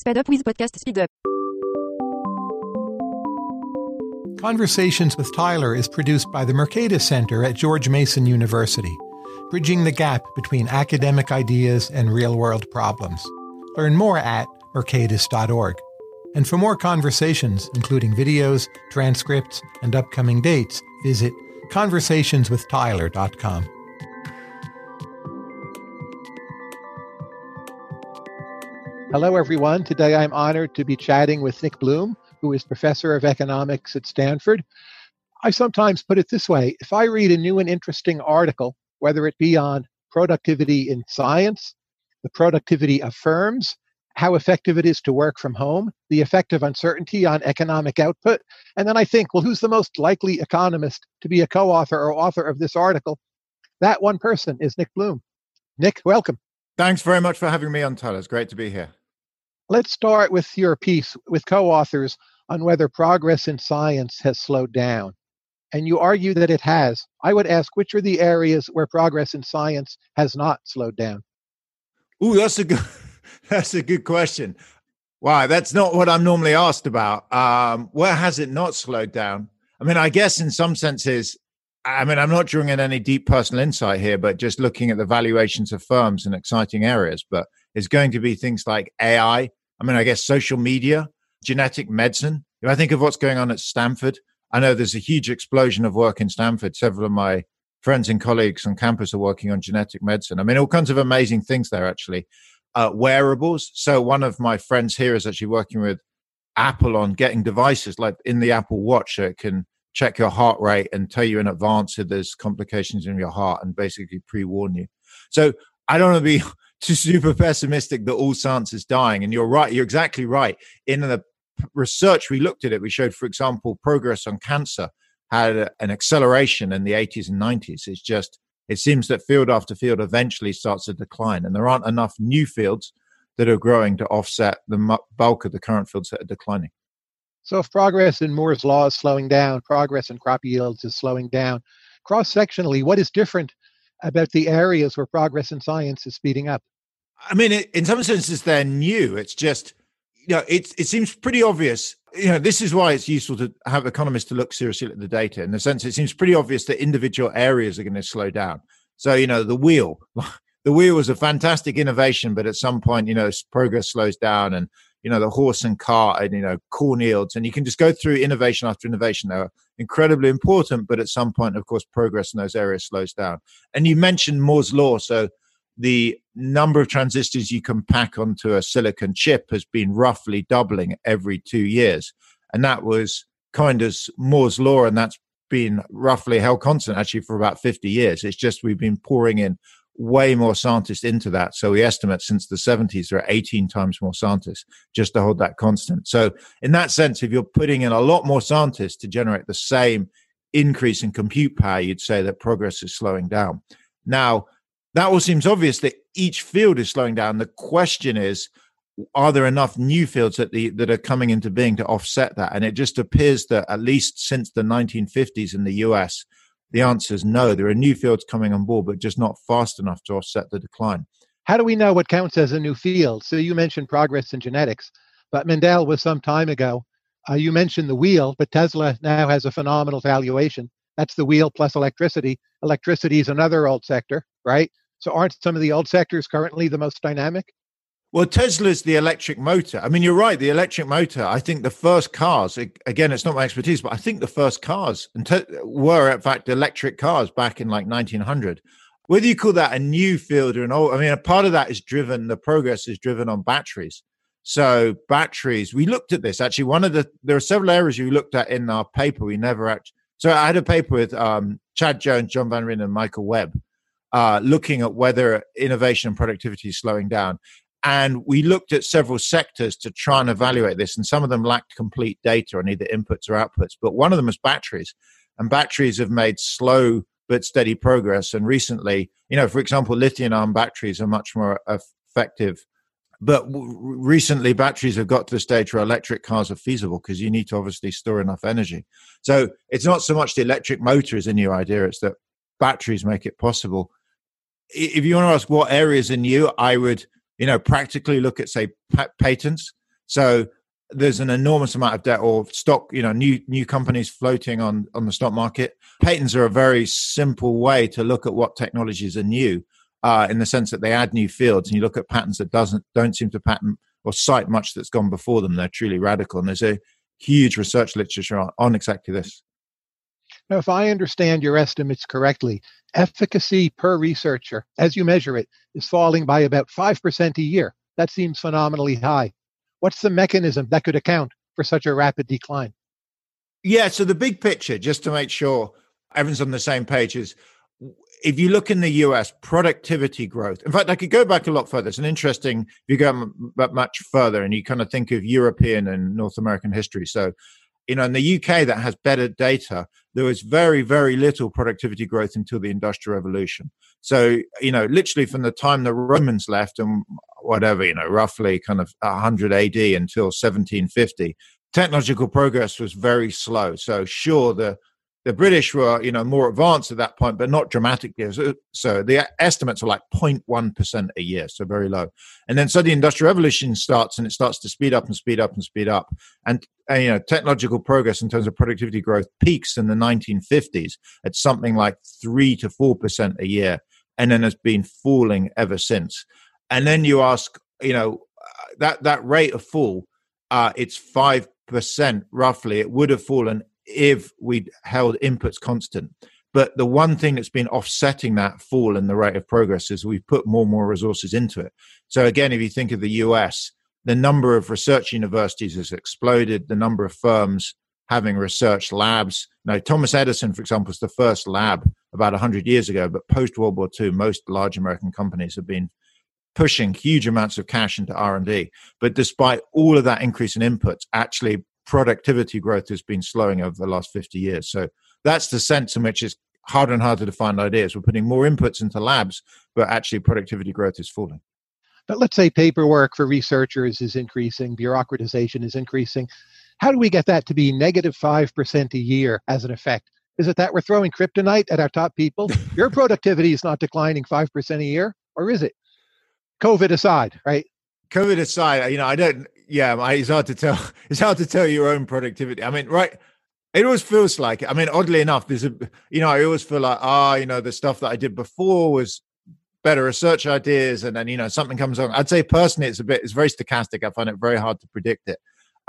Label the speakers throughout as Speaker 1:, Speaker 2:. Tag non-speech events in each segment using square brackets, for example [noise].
Speaker 1: Speed Up with Podcast Speed Up.
Speaker 2: Conversations with Tyler is produced by the Mercatus Center at George Mason University, bridging the gap between academic ideas and real world problems. Learn more at mercatus.org. And for more conversations, including videos, transcripts, and upcoming dates, visit conversationswithtyler.com. Hello, everyone. Today I'm honored to be chatting with Nick Bloom, who is professor of economics at Stanford. I sometimes put it this way if I read a new and interesting article, whether it be on productivity in science, the productivity of firms, how effective it is to work from home, the effect of uncertainty on economic output. And then I think, well, who's the most likely economist to be a co author or author of this article? That one person is Nick Bloom. Nick, welcome.
Speaker 3: Thanks very much for having me on, Tyler. It's great to be here.
Speaker 2: Let's start with your piece with co authors on whether progress in science has slowed down. And you argue that it has. I would ask which are the areas where progress in science has not slowed down?
Speaker 3: Ooh, that's a good [laughs] that's a good question. Wow, that's not what I'm normally asked about. Um, where has it not slowed down? I mean, I guess in some senses, I mean, I'm not drawing in any deep personal insight here, but just looking at the valuations of firms in exciting areas. But it's going to be things like AI. I mean, I guess social media, genetic medicine. If I think of what's going on at Stanford, I know there's a huge explosion of work in Stanford. Several of my friends and colleagues on campus are working on genetic medicine. I mean, all kinds of amazing things there, actually uh, wearables. So one of my friends here is actually working with Apple on getting devices like in the Apple Watch it can check your heart rate and tell you in advance if there's complications in your heart and basically pre-warn you. So I don't want to be too super pessimistic that all science is dying. And you're right. You're exactly right. In the research we looked at it, we showed, for example, progress on cancer had an acceleration in the 80s and 90s. It's just it seems that field after field eventually starts to decline, and there aren't enough new fields that are growing to offset the bulk of the current fields that are declining.
Speaker 2: So, if progress in Moore's law is slowing down, progress in crop yields is slowing down, cross sectionally, what is different about the areas where progress in science is speeding up?
Speaker 3: I mean, in some senses, they're new. It's just, you know, it, it seems pretty obvious you know, this is why it's useful to have economists to look seriously at the data. In the sense, it seems pretty obvious that individual areas are going to slow down. So, you know, the wheel, [laughs] the wheel was a fantastic innovation, but at some point, you know, progress slows down, and you know, the horse and cart, and you know, corn yields, and you can just go through innovation after innovation. They're incredibly important, but at some point, of course, progress in those areas slows down. And you mentioned Moore's law, so the number of transistors you can pack onto a silicon chip has been roughly doubling every two years. And that was kind of Moore's law, and that's been roughly held constant actually for about 50 years. It's just we've been pouring in way more scientists into that. So we estimate since the 70s there are 18 times more scientists just to hold that constant. So in that sense, if you're putting in a lot more scientists to generate the same increase in compute power, you'd say that progress is slowing down. Now, that all seems obvious that each field is slowing down. The question is, are there enough new fields that the that are coming into being to offset that? And it just appears that at least since the 1950s in the US, the answer is no. There are new fields coming on board, but just not fast enough to offset the decline.
Speaker 2: How do we know what counts as a new field? So you mentioned progress in genetics, but Mendel was some time ago. Uh, you mentioned the wheel, but Tesla now has a phenomenal valuation. That's the wheel plus electricity. Electricity is another old sector, right? So aren't some of the old sectors currently the most dynamic?
Speaker 3: Well, Tesla's the electric motor. I mean, you're right. The electric motor. I think the first cars. Again, it's not my expertise, but I think the first cars were, in fact, electric cars back in like 1900. Whether you call that a new field or an old, I mean, a part of that is driven. The progress is driven on batteries. So batteries. We looked at this actually. One of the there are several areas we looked at in our paper. We never actually. So I had a paper with um, Chad Jones, John Van Reenen, and Michael Webb uh, looking at whether innovation and productivity is slowing down. And we looked at several sectors to try and evaluate this, and some of them lacked complete data on either inputs or outputs. But one of them is batteries, and batteries have made slow but steady progress. And recently, you know, for example, lithium ion batteries are much more effective. But recently, batteries have got to the stage where electric cars are feasible because you need to obviously store enough energy. So it's not so much the electric motor is a new idea; it's that batteries make it possible if you want to ask what areas are new, I would, you know, practically look at say patents. So there's an enormous amount of debt or stock, you know, new new companies floating on on the stock market. Patents are a very simple way to look at what technologies are new, uh, in the sense that they add new fields, and you look at patents that doesn't don't seem to patent or cite much that's gone before them. They're truly radical, and there's a huge research literature on, on exactly this.
Speaker 2: Now, if I understand your estimates correctly, efficacy per researcher, as you measure it, is falling by about 5% a year. That seems phenomenally high. What's the mechanism that could account for such a rapid decline?
Speaker 3: Yeah, so the big picture, just to make sure everyone's on the same page, is if you look in the US, productivity growth. In fact, I could go back a lot further. It's an interesting, if you go much further and you kind of think of European and North American history. So, you know, in the UK that has better data, there was very, very little productivity growth until the Industrial Revolution. So, you know, literally from the time the Romans left and whatever, you know, roughly kind of 100 AD until 1750, technological progress was very slow. So, sure, the the British were, you know, more advanced at that point, but not dramatically. So, so the estimates are like 0.1% a year, so very low. And then the Industrial Revolution starts and it starts to speed up and speed up and speed up. And, and, you know, technological progress in terms of productivity growth peaks in the 1950s at something like 3 to 4% a year and then has been falling ever since. And then you ask, you know, that, that rate of fall, uh, it's 5% roughly. It would have fallen if we'd held inputs constant. But the one thing that's been offsetting that fall in the rate of progress is we've put more and more resources into it. So again, if you think of the US, the number of research universities has exploded, the number of firms having research labs. Now, Thomas Edison, for example, was the first lab about 100 years ago, but post World War II, most large American companies have been pushing huge amounts of cash into R&D. But despite all of that increase in inputs, actually productivity growth has been slowing over the last 50 years. So that's the sense in which it's harder and harder to find ideas. We're putting more inputs into labs, but actually productivity growth is falling.
Speaker 2: But let's say paperwork for researchers is increasing, bureaucratization is increasing. How do we get that to be negative 5% a year as an effect? Is it that we're throwing kryptonite at our top people? [laughs] Your productivity is not declining 5% a year, or is it? COVID aside, right?
Speaker 3: COVID aside, you know, I don't, yeah, it's hard to tell. [laughs] It's hard to tell your own productivity. I mean, right? It always feels like. I mean, oddly enough, there's a. You know, I always feel like, ah, oh, you know, the stuff that I did before was better research ideas, and then you know something comes on. I'd say personally, it's a bit. It's very stochastic. I find it very hard to predict it.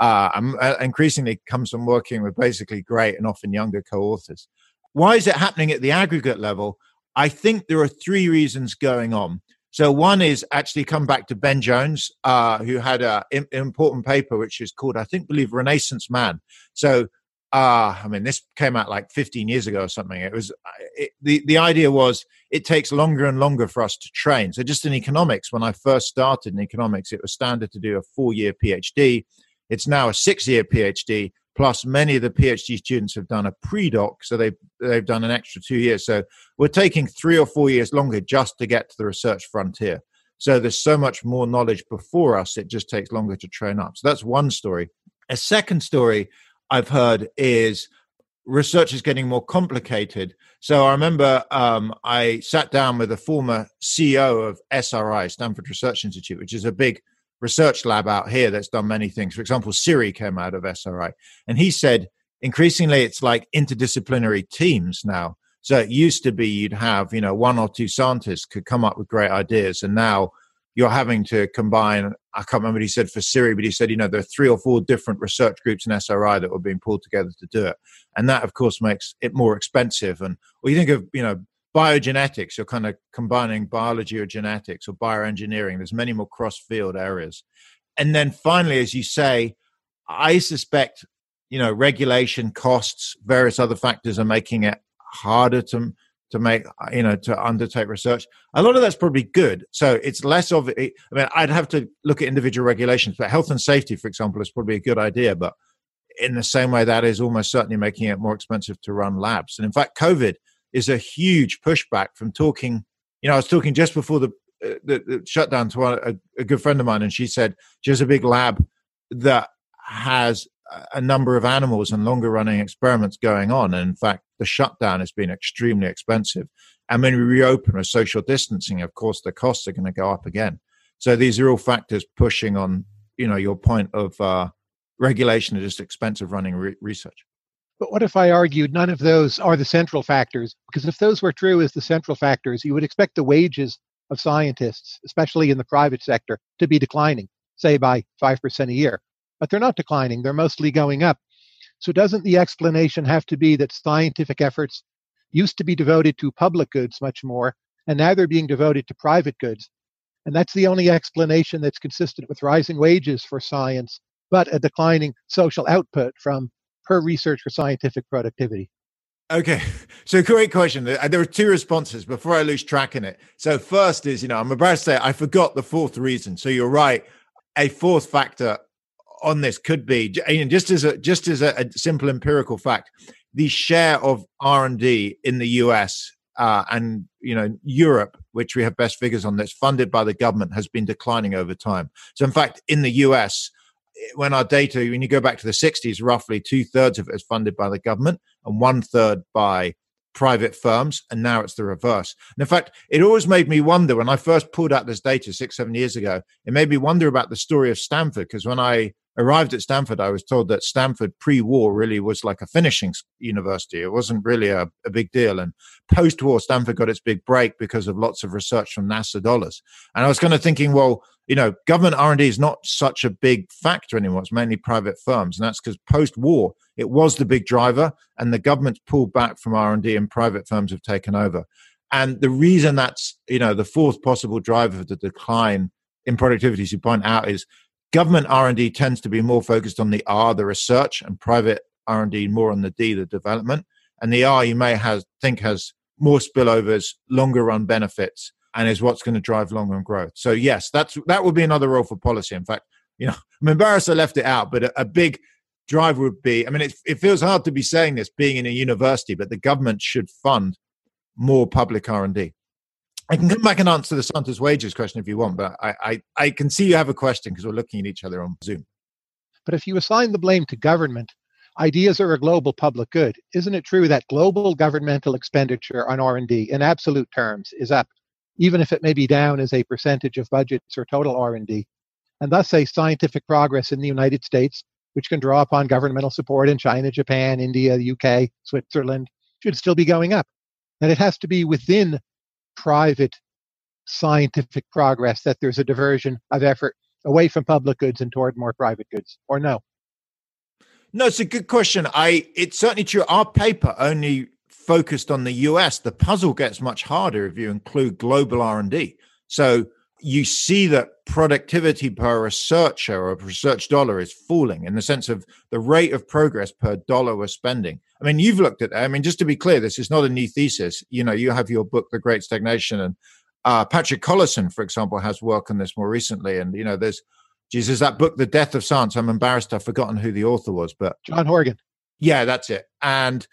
Speaker 3: Uh, I'm uh, increasingly comes from working with basically great and often younger co-authors. Why is it happening at the aggregate level? I think there are three reasons going on. So one is actually come back to Ben Jones, uh, who had an important paper which is called, I think, believe Renaissance Man. So uh, I mean, this came out like 15 years ago or something. It was it, the the idea was it takes longer and longer for us to train. So just in economics, when I first started in economics, it was standard to do a four year PhD. It's now a six year PhD. Plus, many of the PhD students have done a pre-doc, so they've they've done an extra two years. So we're taking three or four years longer just to get to the research frontier. So there's so much more knowledge before us; it just takes longer to train up. So that's one story. A second story I've heard is research is getting more complicated. So I remember um, I sat down with a former CEO of SRI, Stanford Research Institute, which is a big research lab out here that's done many things. For example, Siri came out of SRI, and he said increasingly it's like interdisciplinary teams now. So it used to be you'd have you know one or two scientists could come up with great ideas, and now you're having to combine. I can't remember what he said for Siri, but he said you know there are three or four different research groups in SRI that were being pulled together to do it, and that of course makes it more expensive. And well, you think of you know biogenetics, you're kind of combining biology or genetics or bioengineering. There's many more cross field areas. And then finally, as you say, I suspect, you know, regulation costs, various other factors are making it harder to to make you know to undertake research a lot of that's probably good so it's less of i mean i'd have to look at individual regulations but health and safety for example is probably a good idea but in the same way that is almost certainly making it more expensive to run labs and in fact covid is a huge pushback from talking. You know, I was talking just before the uh, the, the, shutdown to a, a, good friend of mine, and she said she has a big lab that has a number of animals and longer running experiments going on. And in fact, the shutdown has been extremely expensive. And when we reopen with social distancing, of course, the costs are going to go up again. So these are all factors pushing on you know your point of uh, regulation is just expensive running re- research.
Speaker 2: But what if I argued none of those are the central factors? Because if those were true as the central factors, you would expect the wages of scientists, especially in the private sector, to be declining, say by 5% a year. But they're not declining, they're mostly going up. So doesn't the explanation have to be that scientific efforts used to be devoted to public goods much more, and now they're being devoted to private goods? And that's the only explanation that's consistent with rising wages for science, but a declining social output from per research for scientific productivity.
Speaker 3: Okay, [laughs] so great question. There are two responses before I lose track in it. So first is, you know, I'm about to say I forgot the fourth reason. So you're right. A fourth factor on this could be, just as a just as a, a simple empirical fact, the share of R and D in the U.S. Uh, and you know Europe, which we have best figures on, that's funded by the government, has been declining over time. So in fact, in the U.S when our data, when you go back to the 60s, roughly two thirds of it is funded by the government and one third by private firms. And now it's the reverse. And in fact, it always made me wonder when I first pulled out this data six, seven years ago, it made me wonder about the story of Stanford. Because when I arrived at Stanford, I was told that Stanford pre war really was like a finishing university. It wasn't really a, a big deal. And post war, Stanford got its big break because of lots of research from NASA dollars. And I was kind of thinking, well, you know, government R&D is not such a big factor anymore. It's mainly private firms. And that's because post-war, it was the big driver and the government's pulled back from R&D and private firms have taken over. And the reason that's, you know, the fourth possible driver of the decline in productivity, as you point out, is government r&d tends to be more focused on the r the research and private r&d more on the d the development and the r you may have, think has more spillovers longer run benefits and is what's going to drive long run growth so yes that's that would be another role for policy in fact you know i'm [laughs] embarrassed i left it out but a, a big drive would be i mean it, it feels hard to be saying this being in a university but the government should fund more public r&d I can come back and answer the Santa's wages question if you want, but I, I, I can see you have a question because we're looking at each other on Zoom.
Speaker 2: But if you assign the blame to government, ideas are a global public good. Isn't it true that global governmental expenditure on R&D in absolute terms is up, even if it may be down as a percentage of budgets or total R&D? And thus a scientific progress in the United States, which can draw upon governmental support in China, Japan, India, UK, Switzerland, should still be going up. And it has to be within private scientific progress that there's a diversion of effort away from public goods and toward more private goods or no
Speaker 3: no it's a good question i it's certainly true our paper only focused on the us the puzzle gets much harder if you include global r&d so you see that productivity per researcher or research dollar is falling in the sense of the rate of progress per dollar we're spending. I mean, you've looked at that. I mean, just to be clear, this is not a new thesis. You know, you have your book, The Great Stagnation, and uh, Patrick Collison, for example, has work on this more recently. And, you know, there's, Jesus, that book, The Death of Science, I'm embarrassed I've forgotten who the author was, but
Speaker 2: John Horgan.
Speaker 3: Yeah, that's it. And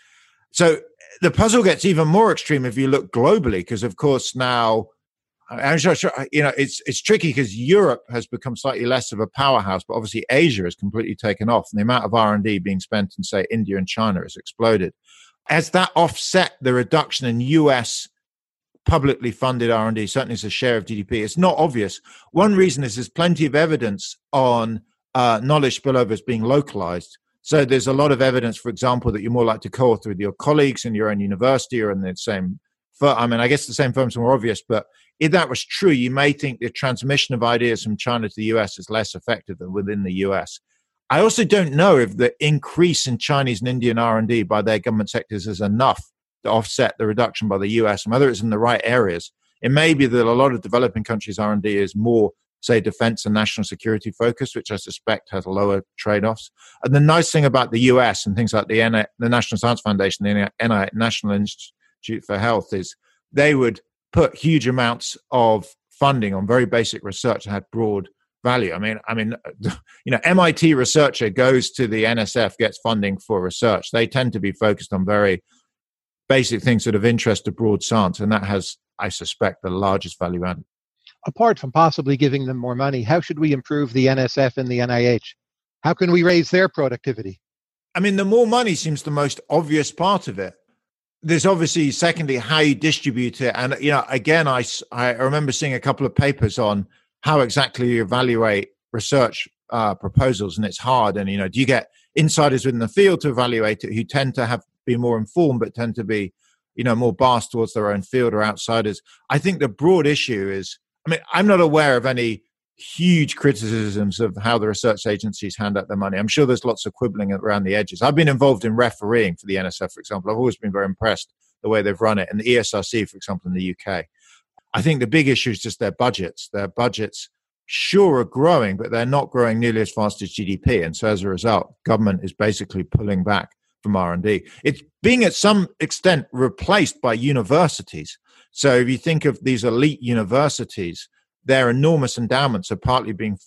Speaker 3: so the puzzle gets even more extreme if you look globally, because of course now I'm sure, you know, it's it's tricky because Europe has become slightly less of a powerhouse, but obviously Asia has completely taken off, and the amount of R and D being spent in say India and China has exploded. Has that offset the reduction in U.S. publicly funded R and D? Certainly, as a share of GDP, it's not obvious. One reason is there's plenty of evidence on uh, knowledge spillovers being localized. So there's a lot of evidence, for example, that you're more likely to co-author with your colleagues in your own university or in the same firm. I mean, I guess the same firms are more obvious, but if that was true, you may think the transmission of ideas from China to the US is less effective than within the US. I also don't know if the increase in Chinese and Indian R&D by their government sectors is enough to offset the reduction by the US and whether it's in the right areas. It may be that a lot of developing countries R&D is more say defense and national security focus, which I suspect has lower trade-offs. And the nice thing about the US and things like the, NI, the National Science Foundation, the NI, National Institute for Health, is they would put huge amounts of funding on very basic research that had broad value. I mean, I mean, [laughs] you know, MIT researcher goes to the NSF, gets funding for research. They tend to be focused on very basic things that of interest to broad science, and that has, I suspect, the largest value added.
Speaker 2: Apart from possibly giving them more money, how should we improve the NSF and the NIH? How can we raise their productivity?
Speaker 3: I mean, the more money seems the most obvious part of it there's obviously secondly how you distribute it and you know again i i remember seeing a couple of papers on how exactly you evaluate research uh, proposals and it's hard. And, you know, do you get insiders within the field to evaluate it who tend to have be more informed but tend to be, you know, more biased towards their own field or outsiders? I think the broad issue is, I mean, I'm not aware of any huge criticisms of how the research agencies hand out their money. I'm sure there's lots of quibbling around the edges. I've been involved in refereeing for the NSF, for example. I've always been very impressed the way they've run it, and the ESRC, for example, in the UK. I think the big issue is just their budgets. Their budgets sure are growing, but they're not growing nearly as fast as GDP. And so as a result, government is basically pulling back from R&D. It's being at some extent replaced by universities. So if you think of these elite universities, their enormous endowments are partly being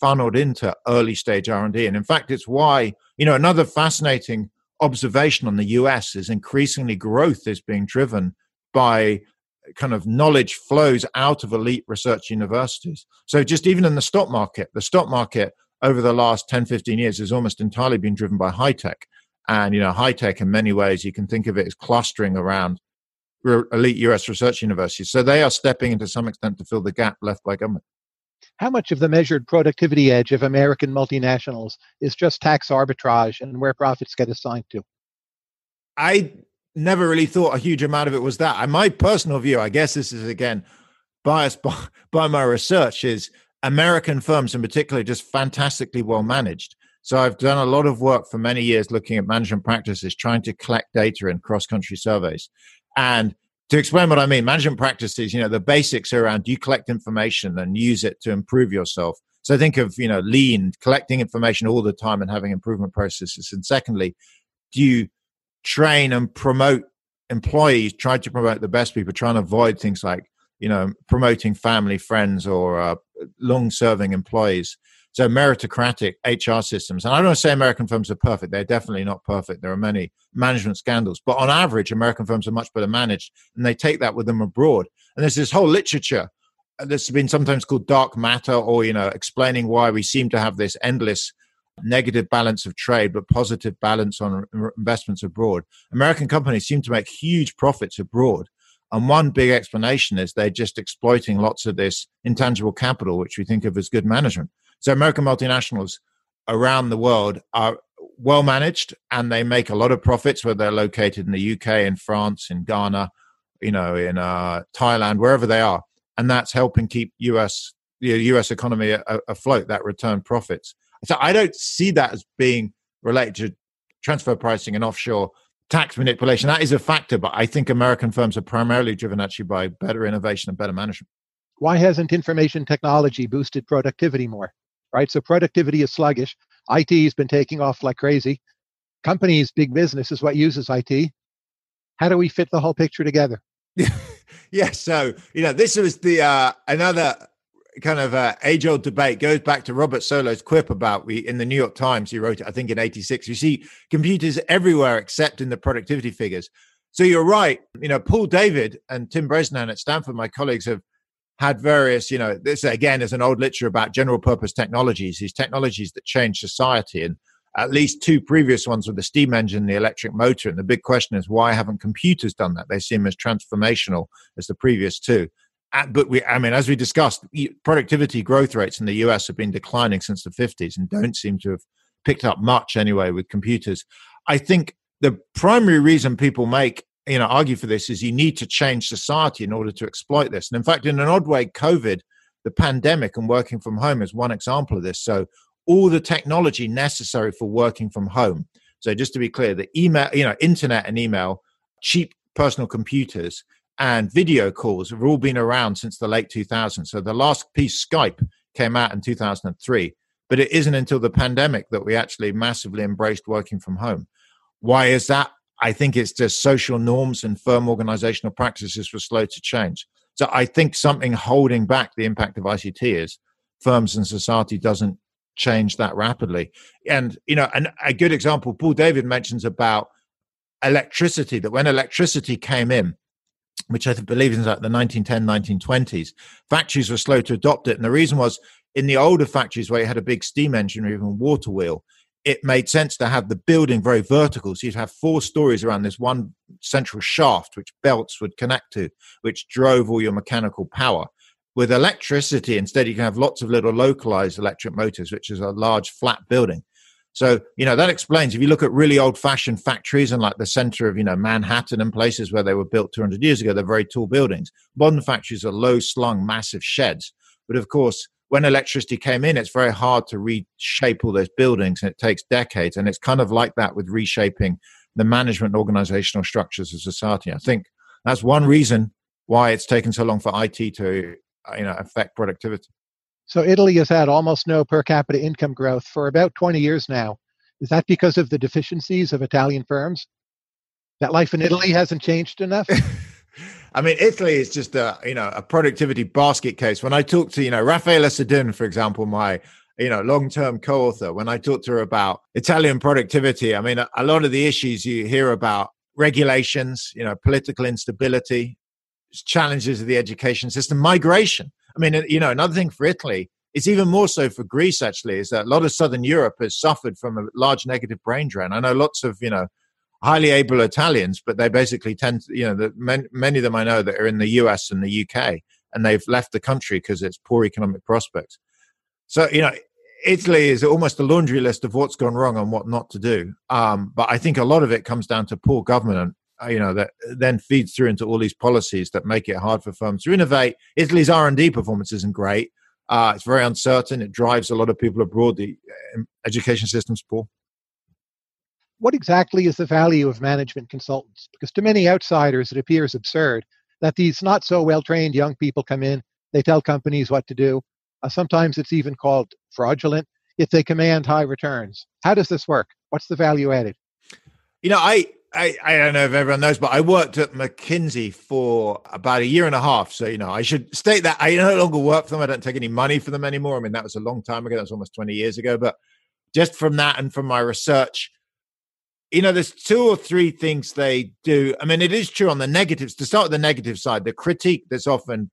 Speaker 3: funneled into early stage R&D. And in fact, it's why, you know, another fascinating observation on the US is increasingly growth is being driven by kind of knowledge flows out of elite research universities. So just even in the stock market, the stock market over the last 10, 15 years has almost entirely been driven by high tech. And, you know, high tech in many ways, you can think of it as clustering around elite US research universities. So they are stepping into some extent to fill the gap left by government.
Speaker 2: How much of the measured productivity edge of American multinationals is just tax arbitrage and where profits get assigned to?
Speaker 3: I never really thought a huge amount of it was that. my personal view, I guess this is again biased by, [laughs] by my research, is American firms in particular just fantastically well managed. So I've done a lot of work for many years looking at management practices, trying to collect data in cross country surveys. And to explain what I mean, management practices, you know, the basics are around do you collect information and use it to improve yourself? So think of, you know, lean, collecting information all the time and having improvement processes. And secondly, do you train and promote employees, try to promote the best people, try and avoid things like, you know, promoting family, friends, or uh, long serving employees. So meritocratic HR systems. And I don't say American firms are perfect. They're definitely not perfect. There are many management scandals. But on average, American firms are much better managed. And they take that with them abroad. And there's this whole literature uh, that's been sometimes called dark matter or, you know, explaining why we seem to have this endless negative balance of trade, but positive balance on investments abroad. American companies seem to make huge profits abroad. And one big explanation is they're just exploiting lots of this intangible capital, which we think of as good management. So American multinationals around the world are well managed and they make a lot of profits where they're located in the UK, in France, in Ghana, you know, in uh, Thailand, wherever they are. And that's helping keep US the US economy afloat, that return profits. So I don't see that as being related to transfer pricing and offshore tax manipulation. That is a factor, but I think American firms are primarily driven actually by better innovation and better management.
Speaker 2: Why hasn't information technology boosted productivity more? Right? So productivity is sluggish. IT has been taking off like crazy. Companies, big business is what uses IT. How do we fit the whole picture together? [laughs]
Speaker 3: yeah, so you know, this was the uh, another kind of uh, age old debate goes back to Robert Solow's quip about we in the New York Times. He wrote it, I think, in '86. You see computers everywhere except in the productivity figures. So you're right. You know, Paul David and Tim Bresnahan at Stanford, my colleagues, have had various. You know, this again is an old literature about general purpose technologies, these technologies that change society, and at least two previous ones were the steam engine, and the electric motor. And the big question is, why haven't computers done that? They seem as transformational as the previous two uh, but we, I mean, as we discussed, productivity growth rates in the US have been declining since the 50s and don't seem to have picked up much anyway with computers. I think the primary reason people make, you know, argue for this is you need to change society in order to exploit this. And in fact, in an odd way, COVID, the pandemic and working from home is one example of this. So all the technology necessary for working from home. So just to be clear, the email, you know, internet and email, cheap personal computers and video calls have all been around since the late 2000s. So the last piece, Skype, came out in 2003. But it isn't until the pandemic that we actually massively embraced working from home. Why is that? I think it's just social norms and firm organizational practices were slow to change. So I think something holding back the impact of ICT is firms and society doesn't change that rapidly. And, you know, and a good example, Paul David mentions about electricity, that when electricity came in, which I believe is like the 1910, 1920s, factories were slow to adopt it. And the reason was in the older factories where you had a big steam engine or even water wheel, it made sense to have the building very vertical. So you'd have four stories around this one central shaft, which belts would connect to, which drove all your mechanical power. With electricity, instead, you can have lots of little localized electric motors, which is a large flat building. So, you know, that explains if you look at really old fashioned factories and like the center of, you know, Manhattan and places where they were built 200 years ago, they're very tall buildings. Modern factories are low slung, massive sheds. But of course, when electricity came in, it's very hard to reshape all those buildings and it takes decades. And it's kind of like that with reshaping the management and organizational structures of society. I think that's one reason why it's taken so long for IT to uh, you know affect productivity.
Speaker 2: So Italy has had almost no per capita income growth for about 20 years now. Is that because of the deficiencies of Italian firms? That life in Italy hasn't changed enough? [laughs]
Speaker 3: I mean, Italy is just a you know a productivity basket case. When I talk to you know Raffaella Sadun, for example, my you know long-term co-author, when I talk to her about Italian productivity, I mean a, a lot of the issues you hear about regulations, you know, political instability, challenges of the education system, migration. I mean, uh, you know, another thing for Italy, it's even more so for Greece, actually, is that a lot of Southern Europe has suffered from a large negative brain drain. I know lots of, you know, highly able Italians, but they basically tend to, you know, the, many, many of them I know that are in the US and the UK, and they've left the country because it's poor economic prospects. So, you know, Italy is almost a laundry list of what's gone wrong and what not to do. Um, but I think a lot of it comes down to poor government uh, you know that then feeds through into all these policies that make it hard for firms to innovate. Italy's r&d performance isn't great. Uh, it's very uncertain. It drives a lot of people abroad. The uh, education system's poor
Speaker 2: what exactly is the value of management consultants because to many outsiders it appears absurd that these not so well trained young people come in they tell companies what to do uh, sometimes it's even called fraudulent if they command high returns how does this work what's the value added
Speaker 3: you know i I, I don't know if everyone knows, but I worked at McKinsey for about a year and a half. So, you know, I should state that I no longer work for them. I don't take any money for them anymore. I mean, that was a long time ago. That was almost 20 years ago. But just from that and from my research, you know, there's two or three things they do. I mean, it is true on the negatives. To start with the negative side, the critique that's often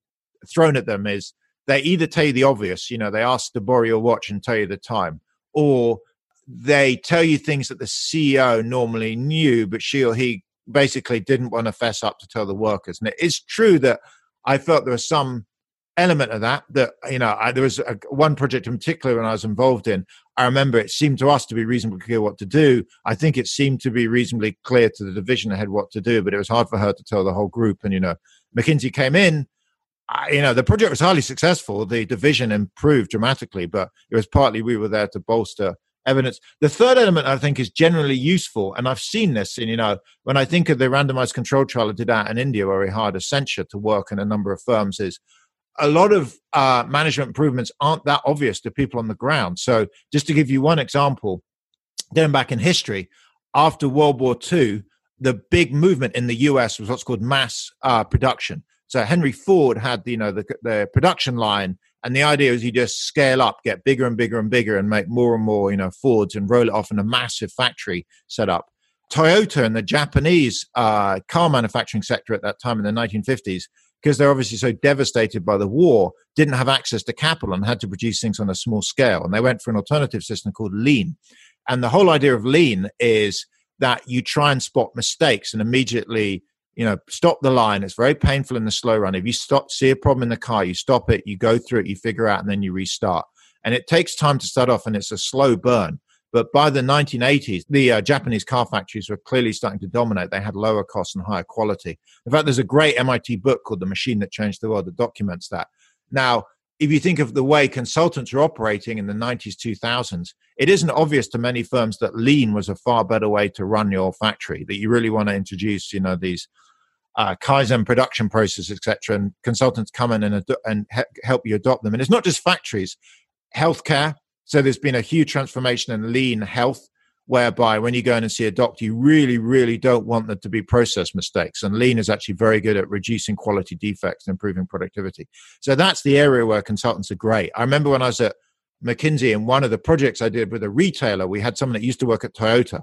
Speaker 3: thrown at them is they either tell you the obvious, you know, they ask to borrow your watch and tell you the time, or they tell you things that the CEO normally knew, but she or he basically didn't want to fess up to tell the workers. And it is true that I felt there were some element of that that you know I, there was a, one project in particular when i was involved in i remember it seemed to us to be reasonably clear what to do. I think it seemed to be reasonably clear to the division ahead what to do but it was hard for her to tell the whole group. And you know mckinsey came in I, you know the project was highly successful. The division improved dramatically but it was partly we were there to bolster evidence. The third element I think is generally useful, and I've seen this in, you know, when I think of the randomized control trial I did out in India where we hired Accenture to work in a number of firms is a lot of uh, management improvements aren't that obvious to people on the ground. So just to give you one example, going back in history, after World War II, the big movement in the US was what's called mass uh, production. So Henry Ford had, you know, the, the production line and the idea is you just scale up, get bigger and bigger and bigger, and make more and more, you know, Fords and roll it off in a massive factory setup. Toyota and the Japanese uh, car manufacturing sector at that time in the 1950s, because they're obviously so devastated by the war, didn't have access to capital and had to produce things on a small scale. And they went for an alternative system called lean. And the whole idea of lean is that you try and spot mistakes and immediately you know, stop the line. It's very painful in the slow run. If you stop, see a problem in the car, you stop it, you go through it, you figure out, and then you restart. And it takes time to start off, and it's a slow burn. But by the 1980s, the uh, Japanese car factories were clearly starting to dominate. They had lower costs and higher quality. In fact, there's a great MIT book called The Machine That Changed the World that documents that. Now, if you think of the way consultants are operating in the 90s, 2000s, it isn't obvious to many firms that lean was a far better way to run your factory, that you really want to introduce, you know, these uh, Kaizen production process, etc. And consultants come in and, ad- and he- help you adopt them. And it's not just factories, healthcare. So there's been a huge transformation in lean health, whereby when you go in and see a doctor, you really, really don't want there to be process mistakes. And lean is actually very good at reducing quality defects and improving productivity. So that's the area where consultants are great. I remember when I was at McKinsey and one of the projects I did with a retailer, we had someone that used to work at Toyota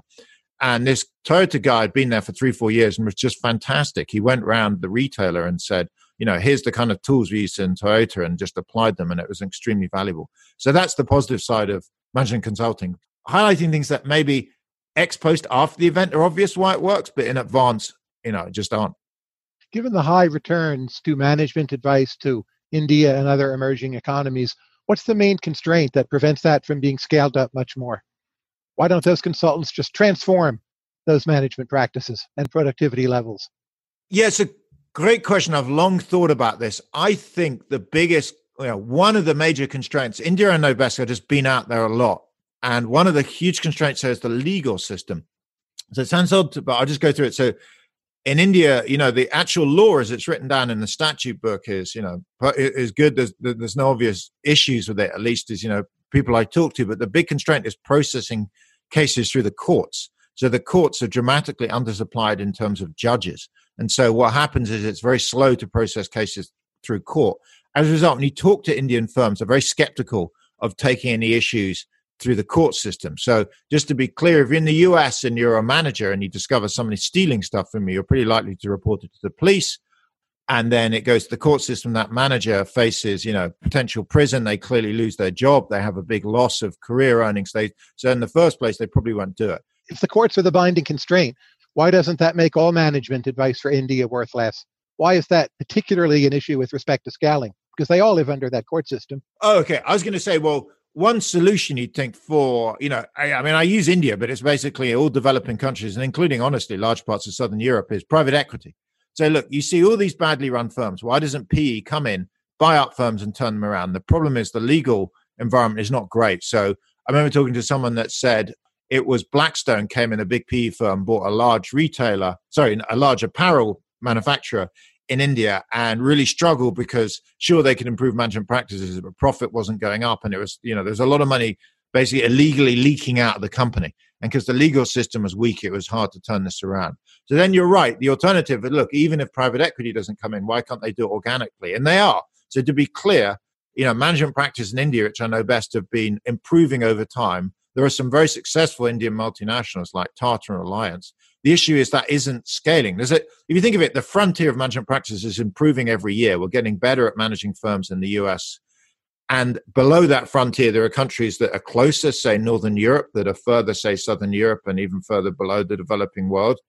Speaker 3: and this Toyota guy had been there for three, four years and was just fantastic. He went around the retailer and said, you know, here's the kind of tools we used in Toyota and just applied them. And it was extremely valuable. So that's the positive side of management consulting, highlighting things that maybe ex post after the event are obvious why it works, but in advance, you know, just aren't.
Speaker 2: Given the high returns to management advice to India and other emerging economies. What's the main constraint that prevents that from being scaled up much more? Why don't those consultants just transform those management practices and productivity levels?
Speaker 3: Yeah, it's a great question. I've long thought about this. I think the biggest, you know, one of the major constraints, India and have just been out there a lot. And one of the huge constraints there is the legal system. So it sounds odd, but I'll just go through it. So in India, you know, the actual law as it's written down in the statute book is, you know, is good. There's, there's no obvious issues with it, at least as, you know, people I talk to. But the big constraint is processing cases through the courts. So the courts are dramatically undersupplied in terms of judges. And so what happens is it's very slow to process cases through court. As a result, when you talk to Indian firms, they're very skeptical of taking any issues through the court system. So just to be clear, if you're in the US and you're a manager and you discover somebody stealing stuff from you, you're pretty likely to report it to the police. And then it goes to the court system. That manager faces, you know, potential prison. They clearly lose their job. They have a big loss of career earnings. They so in the first place, they probably won't do it.
Speaker 2: If the courts are the binding constraint, why doesn't that make all management advice for India worth less? Why is that particularly an issue with respect to scaling? Because they all live under that court system.
Speaker 3: Oh, okay. I was going to say, well, one solution you'd think for, you know, I, I, mean, I use India, but it's basically all developing countries, and including, honestly, large parts of Southern Europe, is private equity. So, look, you see all these badly run firms. Why doesn't PE come in, buy up firms, and turn them around? The problem is the legal environment is not great. So, I remember talking to someone that said it was Blackstone came in, a big PE firm, bought a large retailer, sorry, a large apparel manufacturer in India and really struggled because sure they could improve management practices, but profit wasn't going up, and it was you know there's a lot of money basically illegally leaking out of the company, and because the legal system was weak, it was hard to turn this around. So then you're right. The alternative, look, even if private equity doesn't come in, why can't they do it organically? And they are. So to be clear, you know, management practice in India, which I know best, have been improving over time. There are some very successful Indian multinationals like Tata and Reliance the issue is that isn't scaling. There's a, if you think of it, the frontier of management practice is improving every year. We're getting better at managing firms in the US. And below that frontier, there are countries that are closer, say Northern Europe, that are further, say Southern Europe, and even further below the developing world.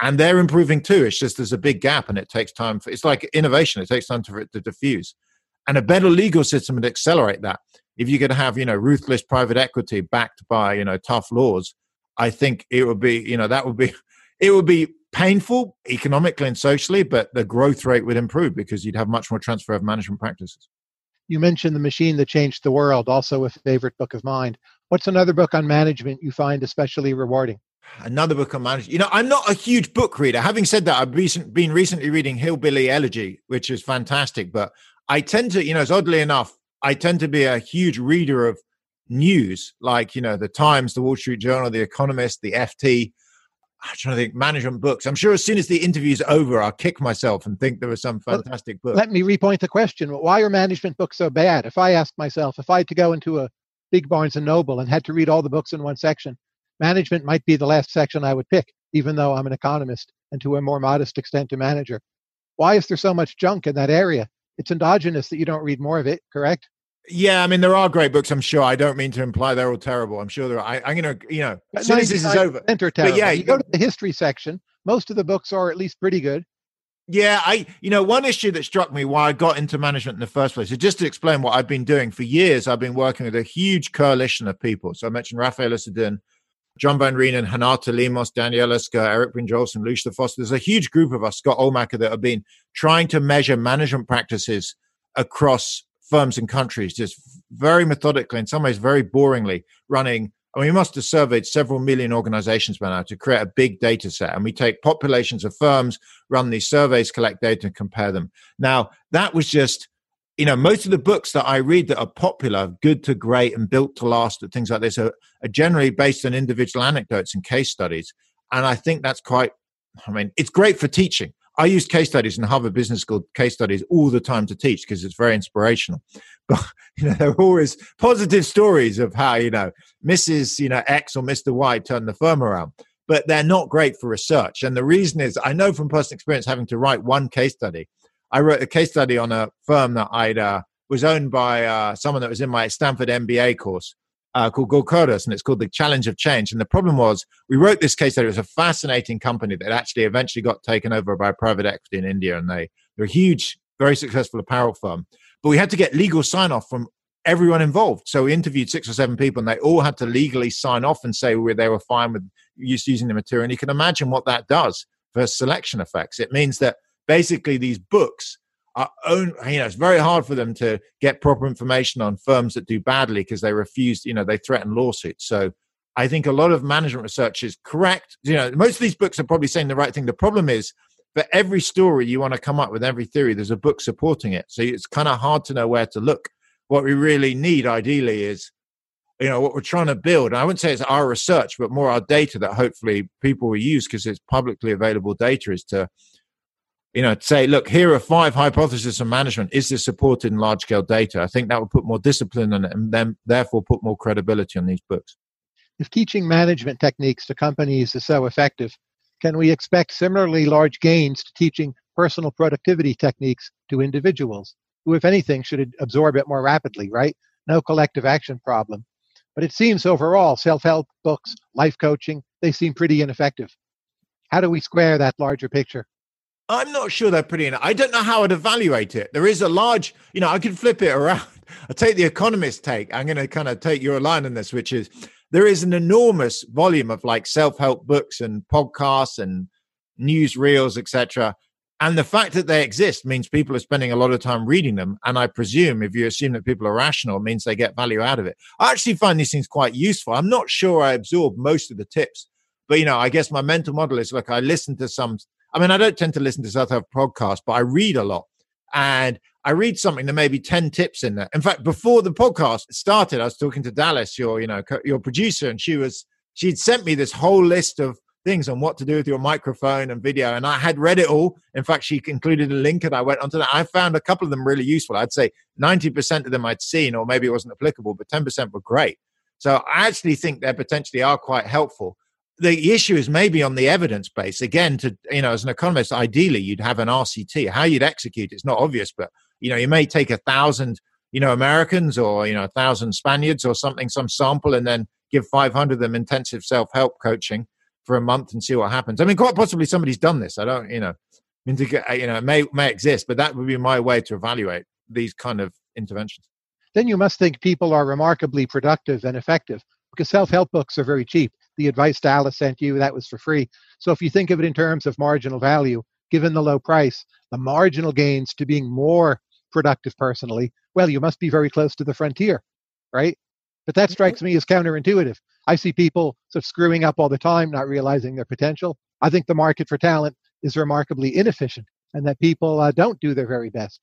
Speaker 3: And they're improving too. It's just there's a big gap and it takes time for it's like innovation, it takes time for it to diffuse. And a better legal system would accelerate that. If you could have, you know, ruthless private equity backed by, you know, tough laws, I think it would be, you know, that would be [laughs] it would be painful economically and socially, but the growth rate would improve because you'd have much more transfer of management practices.
Speaker 2: You mentioned The Machine That Changed the World, also a favorite book of mine. What's another book on management you find especially rewarding?
Speaker 3: Another book on management. You know, I'm not a huge book reader. Having said that, I've recent, been recently reading Hillbilly Elegy, which is fantastic. But I tend to, you know, it's oddly enough, I tend to be a huge reader of news, like, you know, the Times, the Wall Street Journal, the Economist, the FT. I'm trying to think management books. I'm sure as soon as the interview's over, I'll kick myself and think there was some fantastic book.
Speaker 2: Let me repoint the question. Why are management books so bad? If I ask myself, if I had to go into a big Barnes and Noble and had to read all the books in one section, management might be the last section I would pick, even though I'm an economist and to a more modest extent a manager. Why is there so much junk in that area? It's endogenous that you don't read more of it, correct?
Speaker 3: Yeah, I mean there are great books. I'm sure. I don't mean to imply they're all terrible. I'm sure there are. I, am going to, you know, as soon as this is over.
Speaker 2: But yeah, you go to the history section. Most of the books are at least pretty good.
Speaker 3: Yeah, I, you know, one issue that struck me why I got into management in the first place is just to explain what I've been doing for years. I've been working with a huge coalition of people. So I mentioned Raffaella Sadun, John Van Reenen, Renata Lemos, Daniela Scur, Eric Brynjolfsson, Lucia Foster. There's a huge group of us, Scott Ohlmacher, that have been trying to measure management practices across firms and countries, just very methodically, in some ways very boringly, running. I mean, we must have surveyed several million organizations by now to create a big data set. And we take populations of firms, run these surveys, collect data, and compare them. Now, that was just, you know, most of the books that I read that are popular, good to great and built to last, and things like this, are, are generally based on individual anecdotes and case studies. And I think that's quite, I mean, it's great for teaching. I use case studies in Harvard Business School case studies all the time to teach because it's very inspirational. [laughs] But you know, there are always positive stories of how you know Mrs. you know X or Mr. Y turned the firm around, but they're not great for research. And the reason is, I know from personal experience having to write one case study. I wrote a case study on a firm that I'd uh, was owned by uh, someone that was in my Stanford MBA course, uh, called Gokaldas, and it's called the Challenge of Change. And the problem was, we wrote this case that it was a fascinating company that actually eventually got taken over by private equity in India, and they they're a huge, very successful apparel firm. but we had to get legal sign off from everyone involved. So we interviewed six or seven people, and they all had to legally sign off and say where they were fine with using the material. And you can imagine what that does for selection effects. It means that basically these books are own. You know, it's very hard for them to get proper information on firms that do badly because they refuse. You know, they threaten lawsuits. So. I think a lot of management research is correct. You know, most of these books are probably saying the right thing. The problem is for every story you want to come up with, every theory, there's a book supporting it. So it's kind of hard to know where to look what we really need ideally is you know what we're trying to build and i wouldn't say it's our research but more our data that hopefully people will use because it's publicly available data is to you know say look here are five hypotheses of management is this supported in large scale data i think that would put more discipline on it and then therefore put more credibility on these books
Speaker 2: if teaching management techniques to companies is so effective can we expect similarly large gains to teaching personal productivity techniques to individuals who, if anything, should absorb it more rapidly, right? No collective action problem. But it seems overall, self help books, life coaching, they seem pretty ineffective. How do we square that larger picture?
Speaker 3: I'm not sure they're pretty. enough. I don't know how I'd evaluate it. There is a large, you know, I could flip it around. [laughs] I take the economist take. I'm going to kind of take your line on this, which is there is an enormous volume of like self help books and podcasts and news reels, etc. And the fact that they exist means people are spending a lot of time reading them. And I presume if you assume that people are rational, it means they get value out of it. I actually find these things quite useful. I'm not sure I absorb most of the tips, but you know, I guess my mental model is like I listen to some. I mean, I don't tend to listen to self help podcasts, but I read a lot. And I read something, there may be 10 tips in there. In fact, before the podcast started, I was talking to Dallas, your, you know, your producer, and she was, she'd sent me this whole list of things on what to do with your microphone and video. And I had read it all. In fact, she included a link and I went onto that. I found a couple of them really useful. I'd say 90% of them I'd seen, or maybe it wasn't applicable, but 10% were great. So I actually think they potentially are quite helpful. The issue is maybe on the evidence base. Again, to you know, as an economist, ideally you'd have an RCT. How you'd execute it's not obvious, but you know, you may take a thousand, you know, Americans or you know, a thousand Spaniards or something, some sample, and then give 500 of them intensive self-help coaching for a month and see what happens. I mean, quite possibly somebody's done this. I don't, you know, I mean, to get, uh, you know, it may may exist, but that would be my way to evaluate these kind of interventions.
Speaker 2: Then you must think people are remarkably productive and effective because self-help books are very cheap. The advice Dallas sent you that was for free. So if you think of it in terms of marginal value, given the low price, the marginal gains to being more productive personally, well, you must be very close to the frontier, right? But that mm-hmm. strikes me as counterintuitive. I see people sort of screwing up all the time, not realizing their potential. I think the market for talent is remarkably inefficient and that people uh, don't do their very best.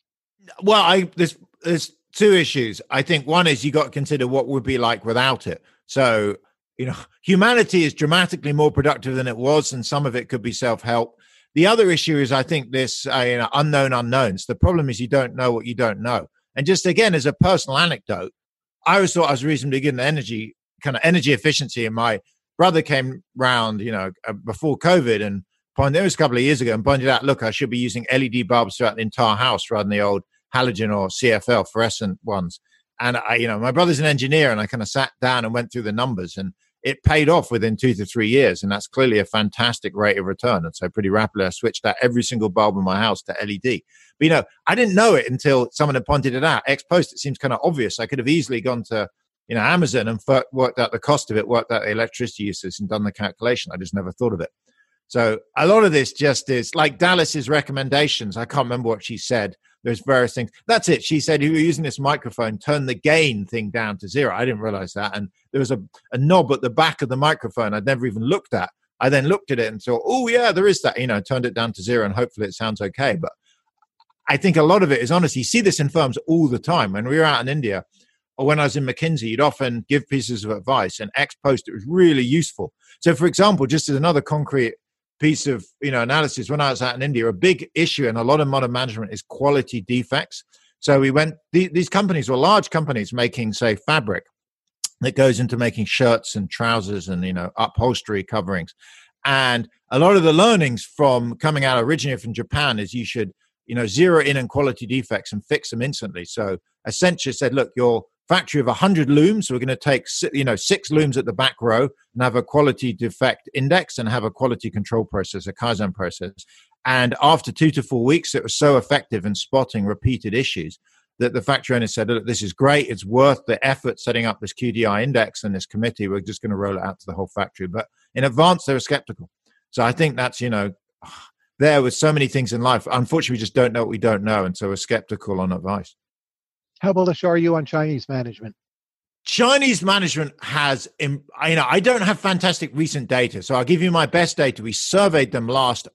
Speaker 3: Well, I there's there's two issues. I think one is you got to consider what would be like without it. So, you know, humanity is dramatically more productive than it was, and some of it could be self-help. The other issue is, I think, this uh, you know, unknown unknowns. The problem is you don't know what you don't know. And just again, as a personal anecdote, I always thought I was reasonably good in energy kind of energy efficiency. And my brother came round, you know, uh, before COVID and pointed, it was a couple of years ago and pointed out, look, I should be using LED bulbs throughout the entire house rather than the old halogen or CFL fluorescent ones. And I, you know, my brother's an engineer and I kind of sat down and went through the numbers and it paid off within two to three years. And that's clearly a fantastic rate of return. And so pretty rapidly I switched out every single bulb in my house to LED. But you know, I didn't know it until someone had pointed it out. Ex post, it seems kind of obvious. I could have easily gone to you know Amazon and worked out the cost of it, worked out the electricity usage, and done the calculation. I just never thought of it. So a lot of this just is like Dallas's recommendations. I can't remember what she said. There's various things. That's it. She said, you were using this microphone, turn the gain thing down to zero. I didn't realize that. And there was a, a knob at the back of the microphone I'd never even looked at. I then looked at it and thought, oh, yeah, there is that. You know, turned it down to zero and hopefully it sounds okay. But I think a lot of it is honestly, you see this in firms all the time. When we were out in India, or when I was in McKinsey, you'd often give pieces of advice and ex post it was really useful. So, for example, just as another concrete piece of you know analysis, when I was out in India, a big issue in a lot of modern management is quality defects. So we went; these companies were large companies making, say, fabric that goes into making shirts and trousers and you know upholstery coverings. And a lot of the learnings from coming out originally from Japan is you should you know zero in on quality defects and fix them instantly. So Accenture said, look, your factory of 100 looms we're going to take you know six looms at the back row and have a quality defect index and have a quality control process a kaizen process and after two to four weeks it was so effective in spotting repeated issues that the factory owner said, Look, this is great. It's worth the effort setting up this QDI index and this committee. We're just going to roll it out to the whole factory. But in advance, they were skeptical. So I think that's, you know, [sighs] there with so many things in life. Unfortunately, we just don't know what we don't know. And so we're skeptical on advice.
Speaker 2: How bullish are you on Chinese management?
Speaker 3: Chinese management has, you know, I don't have fantastic recent data, so I'll give you my best data. We surveyed them last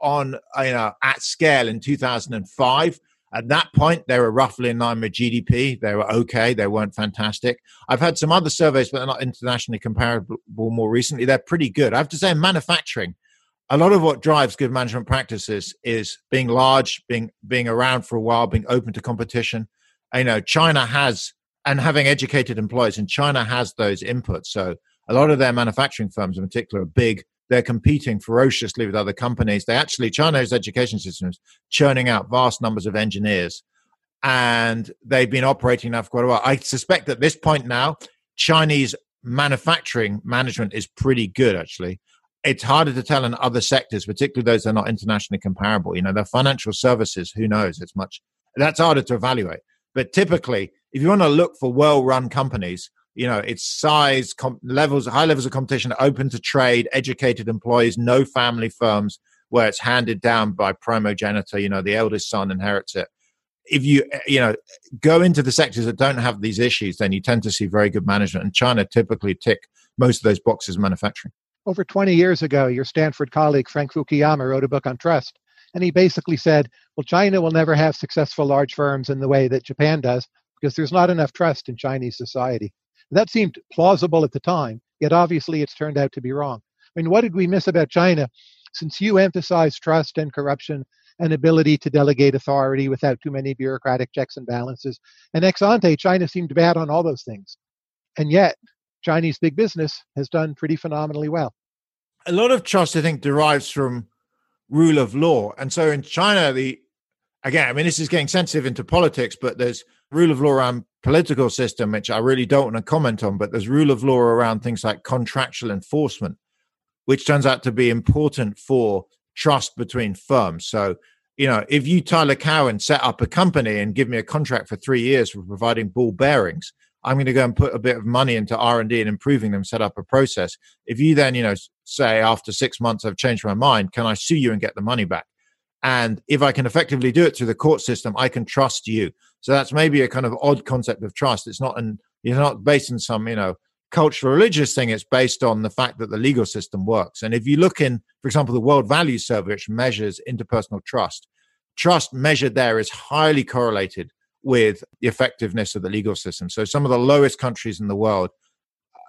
Speaker 3: on, you know, at scale in 2005. At that point, they were roughly in line with GDP. They were okay. They weren't fantastic. I've had some other surveys, but they're not internationally comparable more recently. They're pretty good. I have to say, manufacturing, a lot of what drives good management practices is being large, being being around for a while, being open to competition. I know China has and having educated employees in China has those inputs. So a lot of their manufacturing firms in particular are big. They're competing ferociously with other companies. They actually, China's education systems churning out vast numbers of engineers. And they've been operating now for quite a while. I suspect at this point now, Chinese manufacturing management is pretty good, actually. It's harder to tell in other sectors, particularly those that are not internationally comparable. You know, the financial services, who knows? It's much, that's harder to evaluate. But typically, if you want to look for well-run companies, you know, it's size, com- levels, high levels of competition, open to trade, educated employees, no family firms where it's handed down by primogeniture. You know, the eldest son inherits it. If you, you know, go into the sectors that don't have these issues, then you tend to see very good management. And China typically tick most of those boxes manufacturing.
Speaker 2: Over 20 years ago, your Stanford colleague Frank Fukuyama wrote a book on trust. And he basically said, well, China will never have successful large firms in the way that Japan does because there's not enough trust in Chinese society. That seemed plausible at the time, yet obviously it's turned out to be wrong. I mean, what did we miss about China since you emphasize trust and corruption and ability to delegate authority without too many bureaucratic checks and balances? And ex ante, China seemed bad on all those things. And yet, Chinese big business has done pretty phenomenally well.
Speaker 3: A lot of trust, I think, derives from rule of law. And so in China, the again, I mean, this is getting sensitive into politics, but there's rule of law around political system, which I really don't want to comment on, but there's rule of law around things like contractual enforcement, which turns out to be important for trust between firms. So, you know, if you, Tyler Cowen, set up a company and give me a contract for three years for providing ball bearings, I'm going to go and put a bit of money into R&D and improving them, set up a process. If you then, you know, say after six months I've changed my mind, can I sue you and get the money back? And if I can effectively do it through the court system, I can trust you. So that's maybe a kind of odd concept of trust. It's not an it's not based on some, you know, cultural religious thing. It's based on the fact that the legal system works. And if you look in, for example, the World Value Survey, which measures interpersonal trust, trust measured there is highly correlated with the effectiveness of the legal system. So some of the lowest countries in the world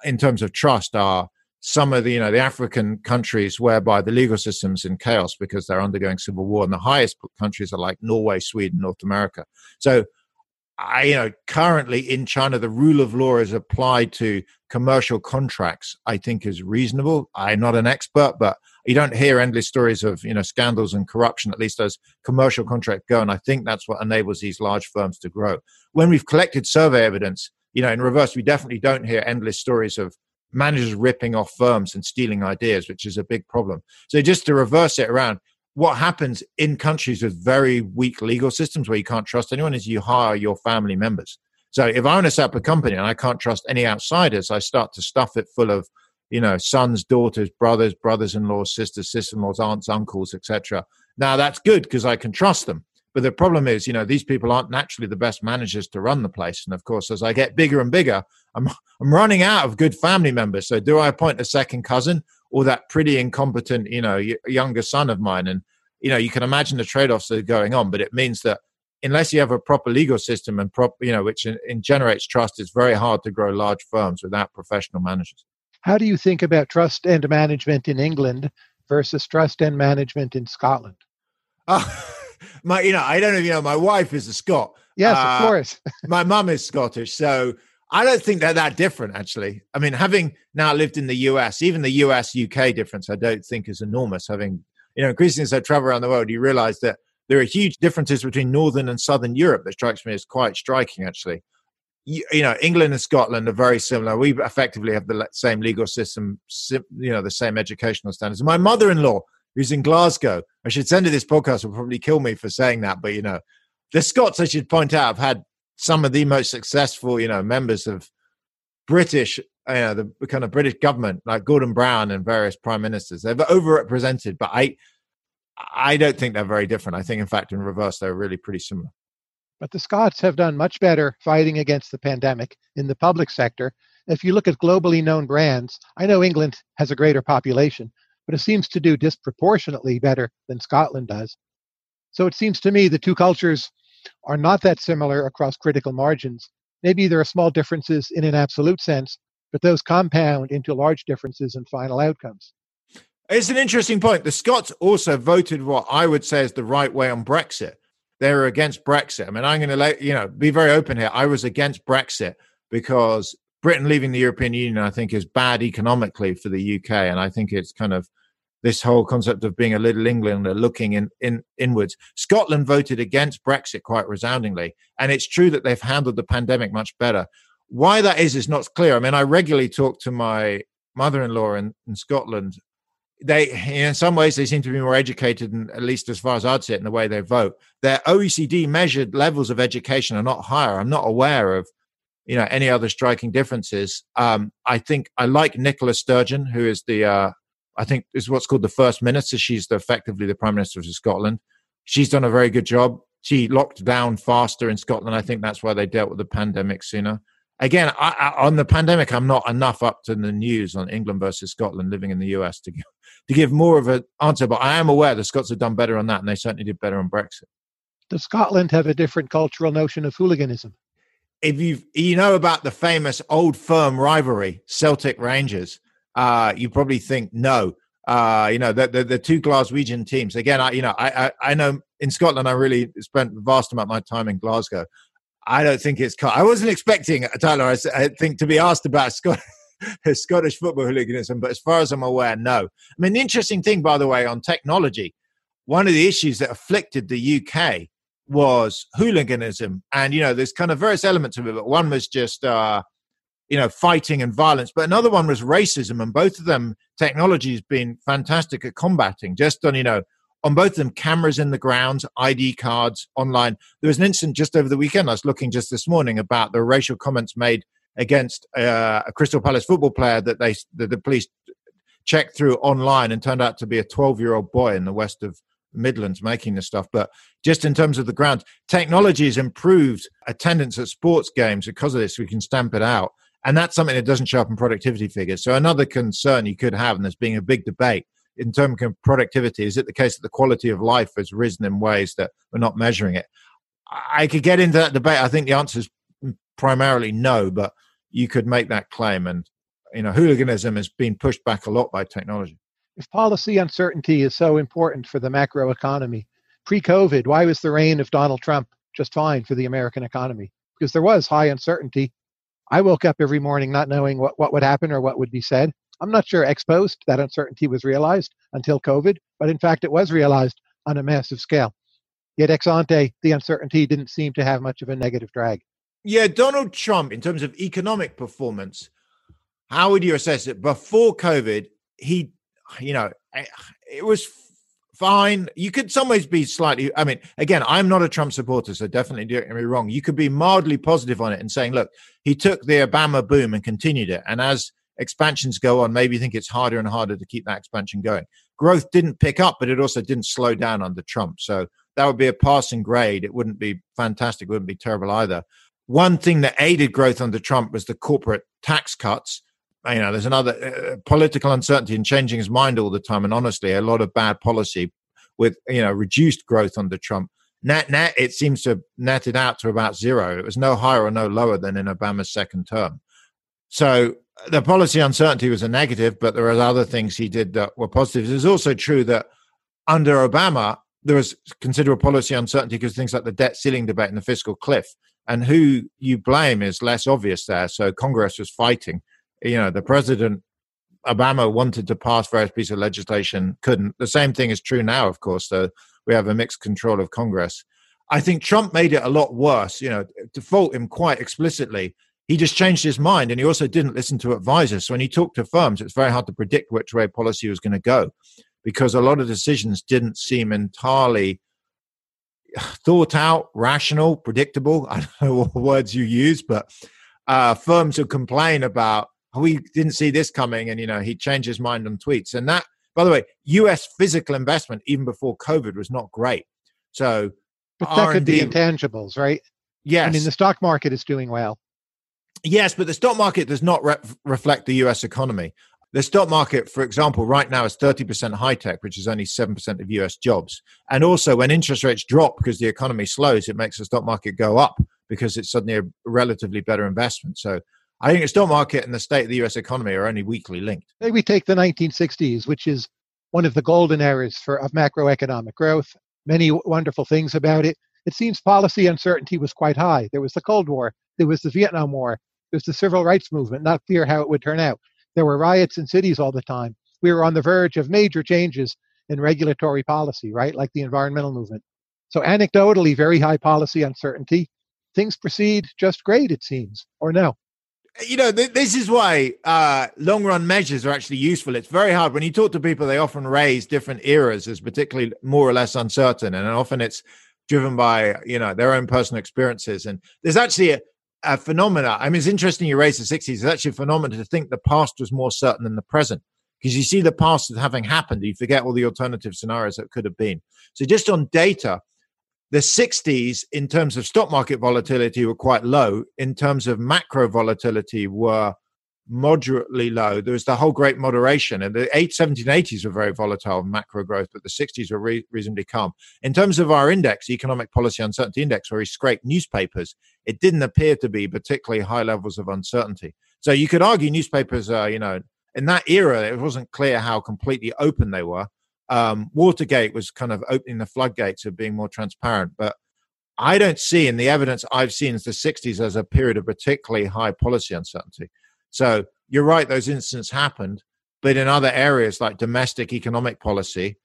Speaker 3: in terms of trust are some of the you know the African countries whereby the legal system's in chaos because they're undergoing civil war, and the highest countries are like Norway, Sweden, North America. So, I you know currently in China the rule of law is applied to commercial contracts. I think is reasonable. I'm not an expert, but you don't hear endless stories of you know scandals and corruption. At least as commercial contracts go, and I think that's what enables these large firms to grow. When we've collected survey evidence, you know, in reverse, we definitely don't hear endless stories of managers ripping off firms and stealing ideas, which is a big problem. So just to reverse it around, what happens in countries with very weak legal systems where you can't trust anyone is you hire your family members. So if I want to set up a company and I can't trust any outsiders, I start to stuff it full of, you know, sons, daughters, brothers, brothers-in-laws, sisters, sister-in-laws, aunts, uncles, etc. Now that's good because I can trust them. But the problem is, you know, these people aren't naturally the best managers to run the place. And of course, as I get bigger and bigger, I'm [laughs] I'm running out of good family members. So do I appoint a second cousin or that pretty incompetent, you know, younger son of mine? And you know, you can imagine the trade-offs that are going on. But it means that unless you have a proper legal system and prop, you know, which in, in generates trust, it's very hard to grow large firms without professional managers.
Speaker 2: How do you think about trust and management in England versus trust and management in Scotland?
Speaker 3: Uh, [laughs] my, you know, I don't know if you know, my wife is a Scot.
Speaker 2: Yes, uh, of course. [laughs]
Speaker 3: my mum is Scottish, so I don't think they're that different, actually. I mean, having now lived in the US, even the US UK difference, I don't think is enormous. Having, you know, increasingly as I travel around the world, you realize that there are huge differences between Northern and Southern Europe that strikes me as quite striking, actually. You, you know, England and Scotland are very similar. We effectively have the same legal system, you know, the same educational standards. My mother in law, who's in Glasgow, I should send her this podcast, will probably kill me for saying that, but, you know, the Scots, I should point out, have had some of the most successful, you know, members of British, you know, the kind of British government, like Gordon Brown and various prime ministers. They're overrepresented, but I, I don't think they're very different. I think, in fact, in reverse, they're really pretty similar.
Speaker 2: But the Scots have done much better fighting against the pandemic in the public sector. If you look at globally known brands, I know England has a greater population, but it seems to do disproportionately better than Scotland does. So it seems to me the two cultures are not that similar across critical margins. Maybe there are small differences in an absolute sense, but those compound into large differences in final outcomes.
Speaker 3: It's an interesting point. The Scots also voted what I would say is the right way on Brexit. They were against Brexit. I mean, I'm going to let you know be very open here. I was against Brexit because Britain leaving the European Union, I think, is bad economically for the UK, and I think it's kind of this whole concept of being a little Englander looking in, in inwards. Scotland voted against Brexit quite resoundingly, and it's true that they've handled the pandemic much better. Why that is is not clear. I mean, I regularly talk to my mother-in-law in, in Scotland. They, in some ways, they seem to be more educated, and at least as far as I'd see it, in the way they vote. Their OECD measured levels of education are not higher. I'm not aware of, you know, any other striking differences. Um, I think I like Nicola Sturgeon, who is the uh, I think is what's called the first minister. She's the, effectively the prime minister of Scotland. She's done a very good job. She locked down faster in Scotland. I think that's why they dealt with the pandemic sooner. Again, I, I, on the pandemic, I'm not enough up to the news on England versus Scotland living in the US to give, [laughs] to give more of an answer. But I am aware the Scots have done better on that, and they certainly did better on Brexit.
Speaker 2: Does Scotland have a different cultural notion of hooliganism?
Speaker 3: If you you know about the famous old firm rivalry, Celtic Rangers, uh, you probably think no. Uh, you know, the, the, the two Glaswegian teams. Again, I you know, I, I, I know in Scotland, I really spent vast amount of my time in Glasgow. I don't think it's. I wasn't expecting Tyler. I, I think to be asked about [laughs] Scott, [laughs] Scottish football hooliganism, but as far as I'm aware, no. I mean, the interesting thing, by the way, on technology, one of the issues that afflicted the UK was hooliganism, and you know, there's kind of various elements of it. But one was just uh, you know, fighting and violence. But another one was racism, and both of them technology has been fantastic at combating. Just on, you know, on both of them, cameras in the ground, ID cards online. There was an incident just over the weekend. I was looking just this morning about the racial comments made against uh, a Crystal Palace football player that they that the police checked through online and turned out to be a 12 year old boy in the west of Midlands making this stuff. But just in terms of the ground, technology has improved attendance at sports games because of this. We can stamp it out. And that's something that doesn't show up in productivity figures. So another concern you could have, and there's being a big debate in terms of productivity, is it the case that the quality of life has risen in ways that we're not measuring it? I could get into that debate. I think the answer is primarily no, but you could make that claim. And you know, hooliganism has been pushed back a lot by technology.
Speaker 2: If policy uncertainty is so important for the macro economy, pre-COVID, why was the reign of Donald Trump just fine for the American economy? Because there was high uncertainty I woke up every morning not knowing what, what would happen or what would be said. I'm not sure ex post that uncertainty was realized until COVID, but in fact, it was realized on a massive scale. Yet ex ante, the uncertainty didn't seem to have much of a negative drag.
Speaker 3: Yeah, Donald Trump, in terms of economic performance, how would you assess it? Before COVID, he, you know, it was fine. You could some ways be slightly. I mean, again, I'm not a Trump supporter, so definitely don't get me wrong. You could be mildly positive on it and saying, look, he took the Obama boom and continued it, and as expansions go on, maybe you think it's harder and harder to keep that expansion going. Growth didn't pick up, but it also didn't slow down under Trump. So that would be a passing grade. It wouldn't be fantastic. It wouldn't be terrible either. One thing that aided growth under Trump was the corporate tax cuts you know, there's another uh, political uncertainty and changing his mind all the time. And honestly, a lot of bad policy with, you know, reduced growth under Trump. Net, net, it seems to have netted out to about zero. It was no higher or no lower than in Obama's second term. So the policy uncertainty was a negative, but there are other things he did that were positives. It's also true that under Obama, there was considerable policy uncertainty because things like the debt ceiling debate and the fiscal cliff. And who you blame is less obvious there. So Congress was fighting you know, the president Obama wanted to pass various pieces of legislation, couldn't. The same thing is true now, of course, though we have a mixed control of Congress. I think Trump made it a lot worse, you know, to fault him quite explicitly. He just changed his mind and he also didn't listen to advisors. So when he talked to firms, it's very hard to predict which way policy was going to go because a lot of decisions didn't seem entirely thought out, rational, predictable. [laughs] I don't know what words you use, but uh, firms would complain about we didn't see this coming, and you know he changed his mind on tweets. And that, by the way, U.S. physical investment even before COVID was not great. So,
Speaker 2: but that R&D, could be intangibles, right?
Speaker 3: Yes.
Speaker 2: I mean, the stock market is doing well.
Speaker 3: Yes, but the stock market does not re- reflect the U.S. economy. The stock market, for example, right now is 30% high tech, which is only 7% of US jobs. And also, when interest rates drop because the economy slows, it makes the stock market go up because it's suddenly a relatively better investment. So I think the stock market and the state of the US economy are only weakly linked.
Speaker 2: Maybe we take the 1960s, which is one of the golden eras for, of macroeconomic growth. Many wonderful things about it. It seems policy uncertainty was quite high. There was the Cold War, there was the Vietnam War, there was the civil rights movement, not clear how it would turn out. There were riots in cities all the time. We were on the verge of major changes in regulatory policy, right? Like the environmental movement. So, anecdotally, very high policy uncertainty. Things proceed just great, it seems, or no?
Speaker 3: You know, th- this is why uh, long run measures are actually useful. It's very hard. When you talk to people, they often raise different eras as particularly more or less uncertain. And often it's driven by, you know, their own personal experiences. And there's actually a, a phenomena. I mean, it's interesting you raise the 60s. It's actually a phenomenon to think the past was more certain than the present because you see the past as having happened. You forget all the alternative scenarios that could have been. So, just on data, the 60s in terms of stock market volatility were quite low. In terms of macro volatility, were moderately low. There was the whole great moderation, and the 8 1780s were very volatile macro growth, but the 60s were re- reasonably calm. In terms of our index, Economic Policy Uncertainty Index, where we scraped newspapers, it didn't appear to be particularly high levels of uncertainty. So you could argue newspapers, uh, you know, in that era, it wasn't clear how completely open they were. Um, Watergate was kind of opening the floodgates of being more transparent, but I don't see in the evidence I've seen the 60s as a period of particularly high policy uncertainty. So you're right, those incidents happened, but in other areas like domestic economic policy,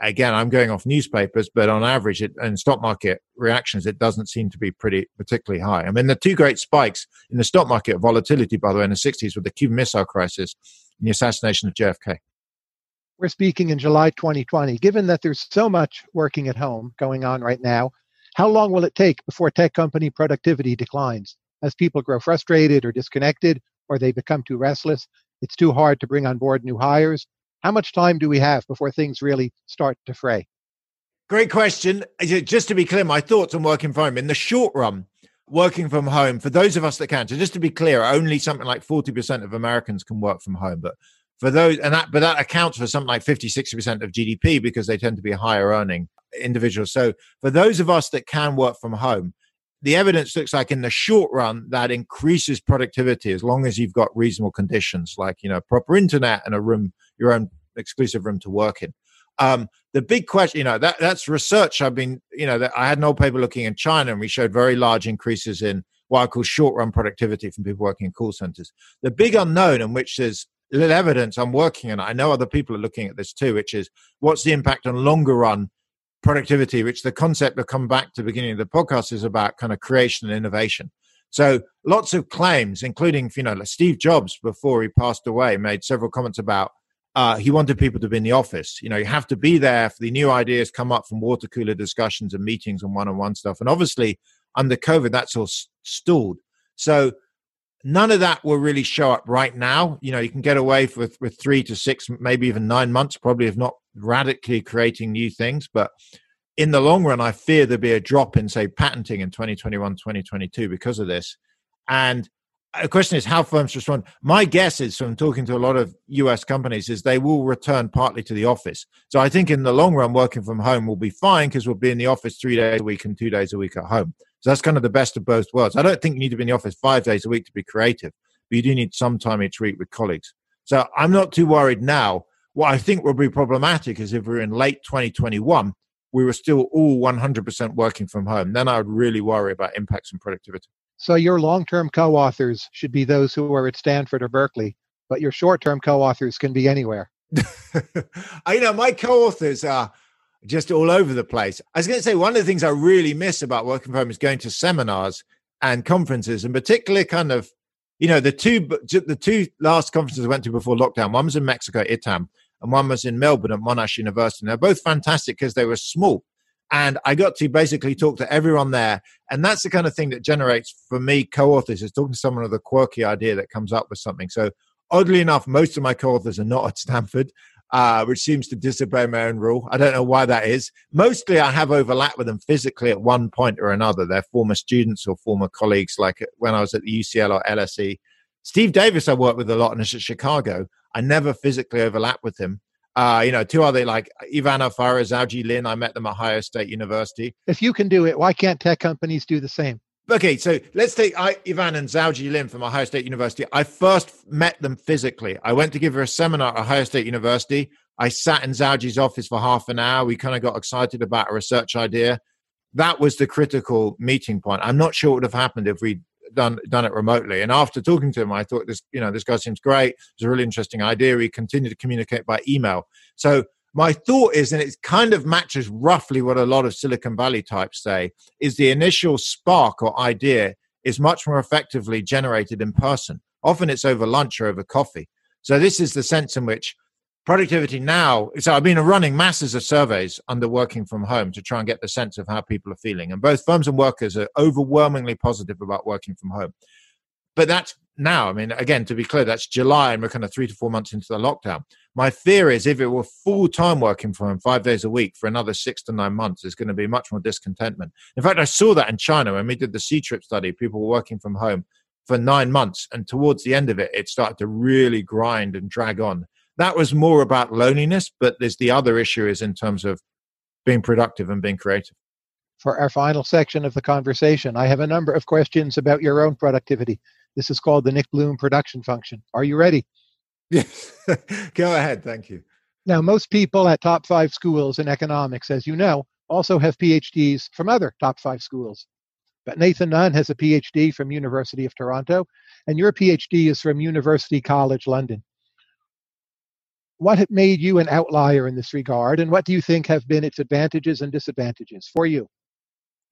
Speaker 3: again, I'm going off newspapers, but on average, it, in stock market reactions, it doesn't seem to be pretty particularly high. I mean, the two great spikes in the stock market volatility, by the way, in the 60s were the Cuban Missile Crisis and the assassination of JFK.
Speaker 2: We're speaking in July 2020. Given that there's so much working at home going on right now, how long will it take before tech company productivity declines? As people grow frustrated or disconnected, or they become too restless. It's too hard to bring on board new hires. How much time do we have before things really start to fray?
Speaker 3: Great question. Just to be clear, my thoughts on working from home in the short run, working from home for those of us that can. So just to be clear, only something like 40% of Americans can work from home, but for those and that but that accounts for something like 50 60% of gdp because they tend to be higher earning individuals. So for those of us that can work from home the evidence looks like in the short run that increases productivity as long as you've got reasonable conditions like you know proper internet and a room your own exclusive room to work in. Um, the big question you know that that's research i've been you know that i had an old paper looking in china and we showed very large increases in what i call short run productivity from people working in call centers. The big unknown in which there's little evidence i'm working on i know other people are looking at this too which is what's the impact on longer run productivity, which the concept will come back to the beginning of the podcast is about kind of creation and innovation. So lots of claims, including you know like Steve Jobs before he passed away, made several comments about uh, he wanted people to be in the office. You know, you have to be there for the new ideas come up from water cooler discussions and meetings and one-on-one stuff. And obviously, under COVID, that's all stalled. So none of that will really show up right now. You know, you can get away with with three to six, maybe even nine months, probably if not radically creating new things. But in the long run, I fear there'll be a drop in, say, patenting in 2021, 2022 because of this. And the question is how firms respond. My guess is from talking to a lot of US companies is they will return partly to the office. So I think in the long run, working from home will be fine because we'll be in the office three days a week and two days a week at home. So that's kind of the best of both worlds. I don't think you need to be in the office five days a week to be creative, but you do need some time each week with colleagues. So I'm not too worried now what I think will be problematic is if we're in late 2021, we were still all 100% working from home. Then I would really worry about impacts on productivity.
Speaker 2: So your long-term co-authors should be those who are at Stanford or Berkeley, but your short-term co-authors can be anywhere. [laughs]
Speaker 3: I you know my co-authors are just all over the place. I was going to say one of the things I really miss about working from home is going to seminars and conferences, and particularly kind of, you know, the two the two last conferences I went to before lockdown. One was in Mexico, ITAM, and one was in Melbourne at Monash University. And they're both fantastic because they were small. And I got to basically talk to everyone there. And that's the kind of thing that generates for me co authors is talking to someone with a quirky idea that comes up with something. So, oddly enough, most of my co authors are not at Stanford. Uh, which seems to disobey my own rule. I don't know why that is. Mostly, I have overlap with them physically at one point or another. They're former students or former colleagues, like when I was at the UCL or LSE. Steve Davis, I worked with a lot in Chicago. I never physically overlap with him. Uh, you know, two other like Ivan Alfaro, Xiaoji Lin. I met them at Ohio State University.
Speaker 2: If you can do it, why can't tech companies do the same?
Speaker 3: Okay, so let's take I, Ivan and Xiaoji Lin from Ohio State University. I first met them physically. I went to give her a seminar at Ohio State University. I sat in Xiaoji's office for half an hour. We kind of got excited about a research idea. That was the critical meeting point. I'm not sure what would have happened if we done done it remotely. And after talking to him, I thought this, you know, this guy seems great. It's a really interesting idea. We continue to communicate by email. So my thought is, and it kind of matches roughly what a lot of Silicon Valley types say, is the initial spark or idea is much more effectively generated in person. Often it's over lunch or over coffee. So this is the sense in which productivity now so i've been running masses of surveys under working from home to try and get the sense of how people are feeling and both firms and workers are overwhelmingly positive about working from home but that's now i mean again to be clear that's july and we're kind of three to four months into the lockdown my fear is if it were full-time working from home five days a week for another six to nine months there's going to be much more discontentment in fact i saw that in china when we did the Ctrip study people were working from home for nine months and towards the end of it it started to really grind and drag on that was more about loneliness, but there's the other issue is in terms of being productive and being creative.
Speaker 2: For our final section of the conversation, I have a number of questions about your own productivity. This is called the Nick Bloom production function. Are you ready?
Speaker 3: Yes. [laughs] Go ahead. Thank you.
Speaker 2: Now, most people at top five schools in economics, as you know, also have PhDs from other top five schools. But Nathan Nunn has a PhD from University of Toronto, and your PhD is from University College London what made you an outlier in this regard, and what do you think have been its advantages and disadvantages for you?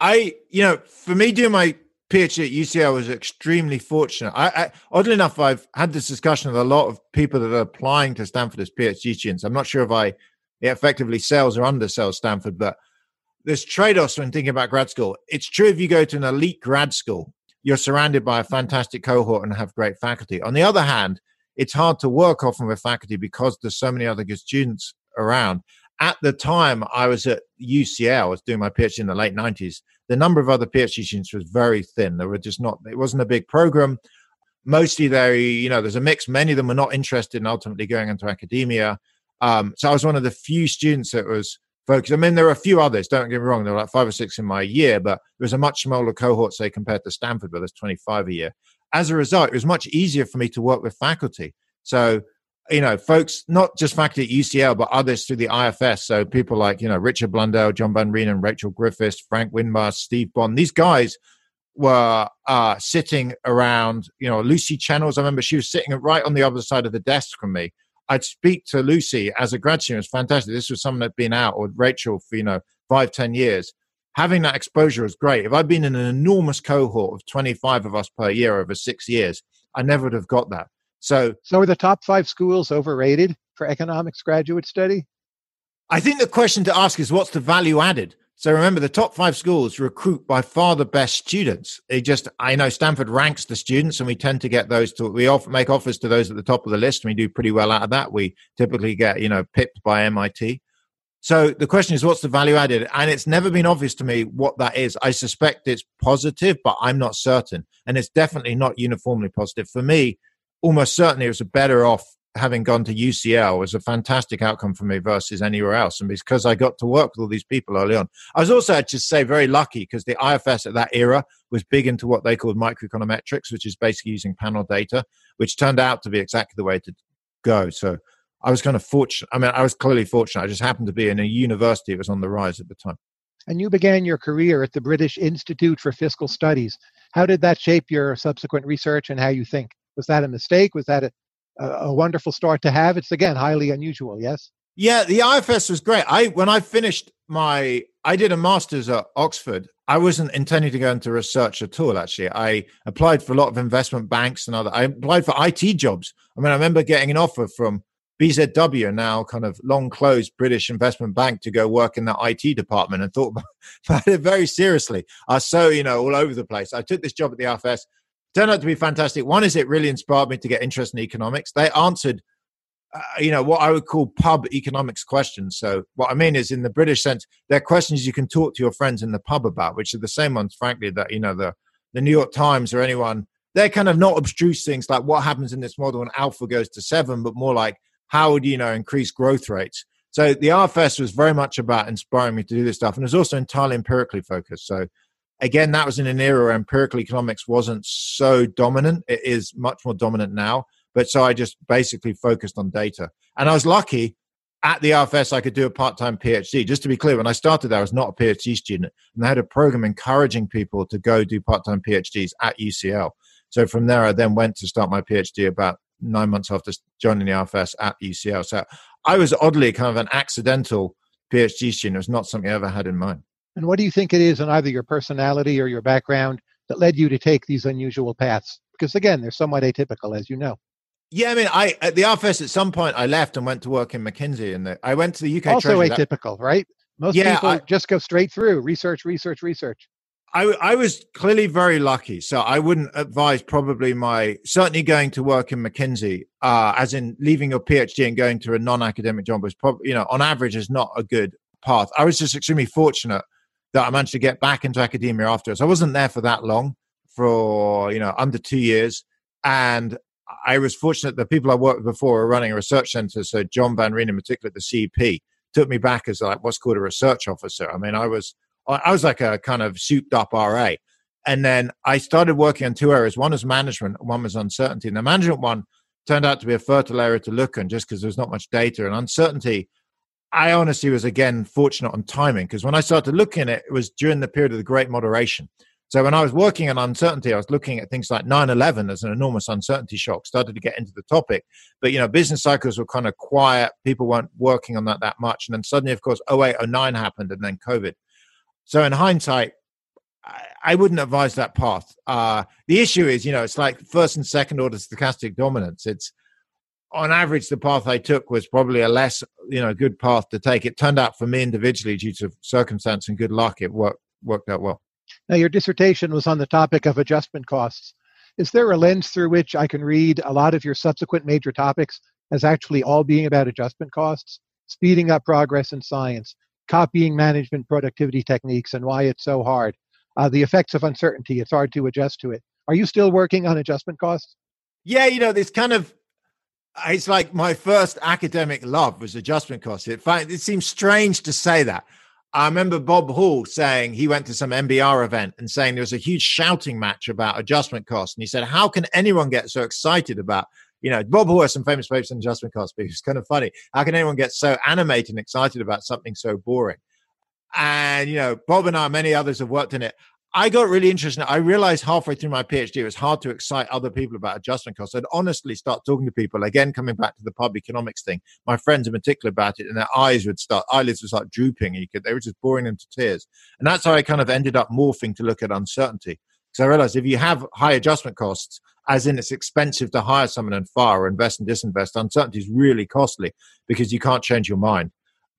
Speaker 3: I, you know, for me doing my PhD at UCL was extremely fortunate. I, I, oddly enough, I've had this discussion with a lot of people that are applying to Stanford as PhD students. I'm not sure if I effectively sells or undersells Stanford, but there's trade-offs when thinking about grad school. It's true if you go to an elite grad school, you're surrounded by a fantastic cohort and have great faculty. On the other hand, it's hard to work often with faculty because there's so many other good students around. At the time I was at UCL, I was doing my PhD in the late 90s, the number of other PhD students was very thin. There were just not, it wasn't a big program. Mostly they, you know, there's a mix. Many of them were not interested in ultimately going into academia. Um, so I was one of the few students that was focused. I mean, there were a few others, don't get me wrong, there were like five or six in my year, but it was a much smaller cohort, say, compared to Stanford, where there's 25 a year as a result, it was much easier for me to work with faculty. So, you know, folks, not just faculty at UCL, but others through the IFS. So people like, you know, Richard Blundell, John Van Reenen, Rachel Griffiths, Frank Windmeijer, Steve Bond, these guys were uh, sitting around, you know, Lucy Chennells. I remember she was sitting right on the other side of the desk from me. I'd speak to Lucy as a grad student. It was fantastic. This was someone that'd been out, or Rachel for, you know, five, ten years having that exposure is great. If I'd been in an enormous cohort of 25 of us per year over six years, I never would have got that. So,
Speaker 2: so are the top five schools overrated for economics graduate study?
Speaker 3: I think the question to ask is what's the value added? So remember, the top five schools recruit by far the best students. They just, I know Stanford ranks the students, and we tend to get those to. We often make offers to those at the top of the list, and we do pretty well out of that. We typically get, you know, pipped by MIT. So the question is, what's the value added? And it's never been obvious to me what that is. I suspect it's positive, but I'm not certain. And it's definitely not uniformly positive. For me, almost certainly it was a better off having gone to UCL was a fantastic outcome for me versus anywhere else. And because I got to work with all these people early on, I was also, I'd just say, very lucky because the IFS at that era was big into what they called microeconometrics, which is basically using panel data, which turned out to be exactly the way to go. So I was kind of fortunate. I mean, I was clearly fortunate. I just happened to be in a university that was on the rise at the time.
Speaker 2: And you began your career at the British Institute for Fiscal Studies. How did that shape your subsequent research and how you think? Was that a mistake? Was that a, a wonderful start to have? It's again highly unusual, yes?
Speaker 3: Yeah, the IFS was great. I when I finished my I did a master's at Oxford. I wasn't intending to go into research at all. Actually, I applied for a lot of investment banks and other. I applied for IT jobs. I mean, I remember getting an offer from BZW, now kind of long closed British investment bank, to go work in the IT department and thought [laughs] about it very seriously. I was so, you know, all over the place. I took this job at the IFS, turned out to be fantastic. One is it really inspired me to get interested in economics. They answered, uh, you know, what I would call pub economics questions. So what I mean is, in the British sense, they're questions you can talk to your friends in the pub about, which are the same ones, frankly, that you know the the New York Times or anyone. They're kind of not abstruse things like what happens in this model when alpha goes to seven, but more like how would you know increase growth rates? So the IFS was very much about inspiring me to do this stuff, and it was also entirely empirically focused. So again, that was in an era where empirical economics wasn't so dominant. It is much more dominant now. But so I just basically focused on data, and I was lucky. At the IFS, I could do a part-time PhD. Just to be clear, when I started there, I was not a PhD student, and they had a program encouraging people to go do part-time PhDs at UCL. So from there, I then went to start my PhD about nine months after joining the IFS at UCL. So I was oddly kind of an accidental PhD student. It was not something I ever had in mind.
Speaker 2: And what do you think it is in either your personality or your background that led you to take these unusual paths? Because again, they're somewhat atypical, as you know.
Speaker 3: Yeah, I mean, I at the IFS at some point I left and went to work in McKinsey, and the, I went to the UK.
Speaker 2: Also atypical, right? Most yeah, people I, just go straight through research, research, research.
Speaker 3: I, I was clearly very lucky. So I wouldn't advise probably my certainly going to work in McKinsey, uh, as in leaving your PhD and going to a non-academic job was probably, you know, on average is not a good path. I was just extremely fortunate that I managed to get back into academia afterwards. I wasn't there for that long, for you know, under two years. And I was fortunate the people I worked with before were running a research center. So John Van Reenen, in particular, the CEP, took me back as like what's called a research officer. I mean, I was I was like a kind of souped up RA. And then I started working on two areas. One was management, one was uncertainty. And the management one turned out to be a fertile area to look in just because there's not much data. And uncertainty, I honestly was again fortunate on timing because when I started looking at it, it was during the period of the great moderation. So when I was working on uncertainty, I was looking at things like 9-11 as an enormous uncertainty shock, started to get into the topic. But, you know, business cycles were kind of quiet. People weren't working on that that much. And then suddenly, of course, 08, 09 happened and then COVID. So in hindsight, I, wouldn't advise that path. Uh, the issue is, you know, it's like first and second order stochastic dominance. It's on average, the path I took was probably a less, you know, good path to take. It turned out for me individually, due to circumstance and good luck, it worked worked out well.
Speaker 2: Now, your dissertation was on the topic of adjustment costs. Is there a lens through which I can read a lot of your subsequent major topics as actually all being about adjustment costs, speeding up progress in science, copying management productivity techniques and why it's so hard. Uh, the effects of uncertainty, it's hard to adjust to it. Are you still working on adjustment costs?
Speaker 3: Yeah, you know, this kind of it's like my first academic love was adjustment costs. It, it seems strange to say that. I remember Bob Hall saying he went to some NBER event and saying there was a huge shouting match about adjustment costs. And he said, How can anyone get so excited about you know, Bob Hall has some famous papers on adjustment costs, but it's kind of funny. How can anyone get so animated and excited about something so boring? And, you know, Bob and I, many others have worked in it. I got really interested. I realized halfway through my PhD, it was hard to excite other people about adjustment costs. I'd honestly start talking to people, again, coming back to the pub economics thing, my friends in particular about it, and their eyes would start, eyelids would start drooping. And you could, they were just boring them to tears. And that's how I kind of ended up morphing to look at uncertainty. Because I realized if you have high adjustment costs, as in it's expensive to hire someone and fire or invest and disinvest. Uncertainty is really costly because you can't change your mind.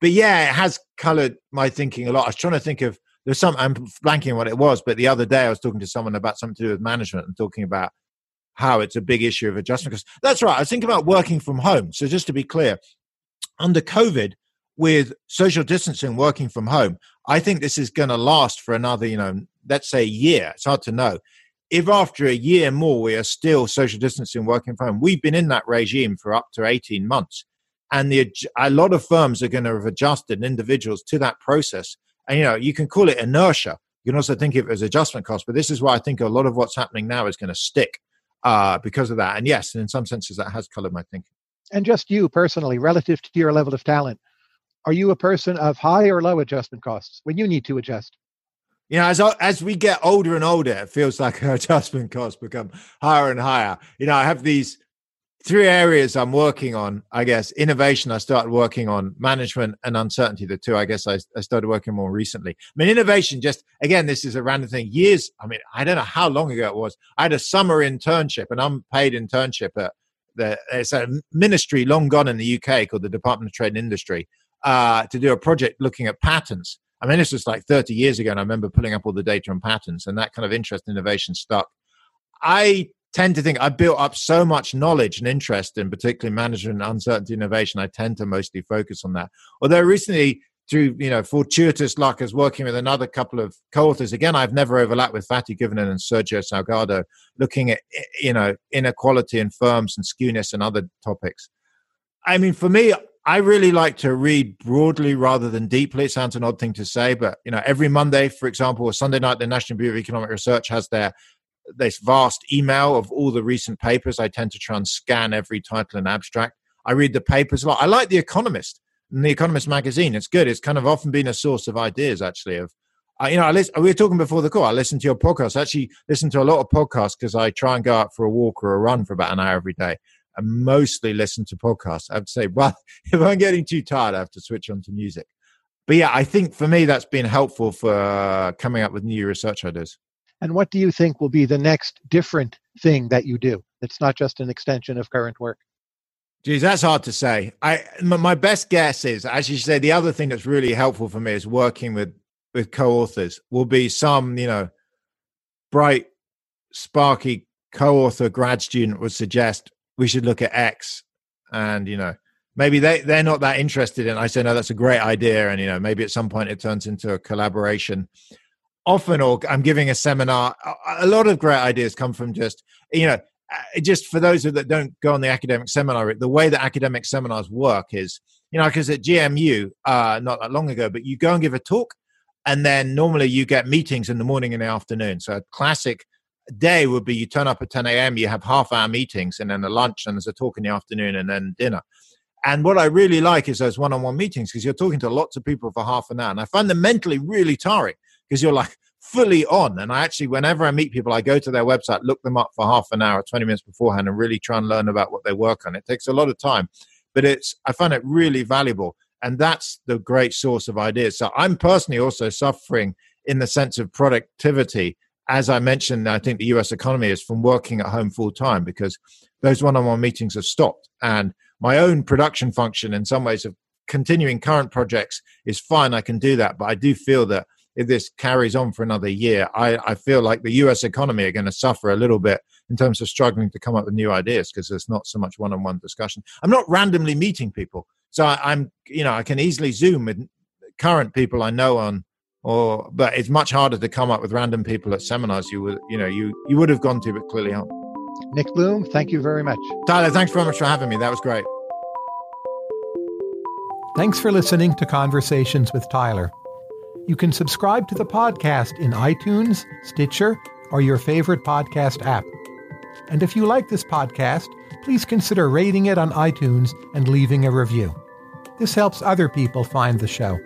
Speaker 3: But yeah, it has colored my thinking a lot. I was trying to think of there's some I'm blanking what it was, but the other day I was talking to someone about something to do with management and talking about how it's a big issue of adjustment. Because that's right. I was thinking about working from home. So just to be clear, under COVID, with social distancing, working from home, I think this is going to last for another, you know, let's say a year. It's hard to know if after a year more we are still social distancing working from home, we've been in that regime for up to 18 months. And the, a lot of firms are going to have adjusted individuals to that process. And, you know, you can call it inertia. You can also think of it as adjustment costs. But this is why I think a lot of what's happening now is going to stick uh, because of that. And yes, in some senses, that has colored my thinking.
Speaker 2: And just you personally, relative to your level of talent, are you a person of high or low adjustment costs when you need to adjust?
Speaker 3: You know, as as we get older and older, it feels like our [laughs] adjustment costs become higher and higher. You know, I have these three areas I'm working on. I guess innovation. I started working on management and uncertainty. The two, I guess, I, I started working more recently. I mean, innovation. Just again, this is a random thing. Years. I mean, I don't know how long ago it was. I had a summer internship, an unpaid internship at There's a ministry long gone in the UK called the Department of Trade and Industry uh, to do a project looking at patents. I mean, this was like 30 years ago, and I remember pulling up all the data on patents, and that kind of interest in innovation stuck. I tend to think I built up so much knowledge and interest in particularly management and uncertainty innovation. I tend to mostly focus on that. Although recently, through you know fortuitous luck, as working with another couple of co-authors. Again, I've never overlapped with Fatih Guvenen and Sergio Salgado, looking at you know inequality in firms and skewness and other topics. I mean, for me, I really like to read broadly rather than deeply. It sounds an odd thing to say, but you know, every Monday, for example, or Sunday night, the National Bureau of Economic Research has their this vast email of all the recent papers. I tend to try and scan every title and abstract. I read the papers a lot. I like The Economist and The Economist magazine. It's good. It's kind of often been a source of ideas, actually. Of uh, you know, I listen, we were talking before the call. I listen to your podcast. I actually listen to a lot of podcasts because I try and go out for a walk or a run for about an hour every day. I mostly listen to podcasts. I to say, well, [laughs] if I'm getting too tired, I have to switch on to music. But yeah, I think for me that's been helpful for uh, coming up with new research ideas.
Speaker 2: And what do you think will be the next different thing that you do? It's not just an extension of current work.
Speaker 3: Geez, that's hard to say. I my best guess is, as you say, the other thing that's really helpful for me is working with with co-authors. Will be some, you know, bright, sparky co-author grad student would suggest we should look at X, and you know, maybe they they're not that interested in. I say no, that's a great idea, and you know, maybe at some point it turns into a collaboration often or i'm giving a seminar a lot of great ideas come from just you know uh, just for those that don't go on the academic seminar the way that academic seminars work is you know because at gmu uh, not that long ago but you go and give a talk and then normally you get meetings in the morning and the afternoon. So a classic day would be you turn up at 10 a.m you have half hour meetings and then a lunch and there's a talk in the afternoon and then dinner. And what I really like is those one-on-one meetings because you're talking to lots of people for half an hour, and I find them mentally really tiring because you're like fully on. And I actually, whenever I meet people, I go to their website, look them up for half an hour, 20 minutes beforehand, and really try and learn about what they work on. It takes a lot of time, but it's, I find it really valuable. And that's the great source of ideas. So I'm personally also suffering in the sense of productivity. As I mentioned, I think the US economy is from working at home full time because those one on one meetings have stopped. And my own production function, in some ways, of continuing current projects is fine. I can do that. But I do feel that if this carries on for another year, I, I feel like the US economy are going to suffer a little bit in terms of struggling to come up with new ideas because there's not so much one on one discussion. I'm not randomly meeting people. So I, am you know, I can easily Zoom with current people I know on, or, but it's much harder to come up with random people at seminars you would, you know, you, you would have gone to, but clearly aren't.
Speaker 2: Nick Bloom, thank you very much.
Speaker 3: Tyler, thanks very much for having me. That was great.
Speaker 2: Thanks for listening to Conversations with Tyler. You can subscribe to the podcast in iTunes, Stitcher, or your favorite podcast app. And if you like this podcast, please consider rating it on iTunes and leaving a review. This helps other people find the show.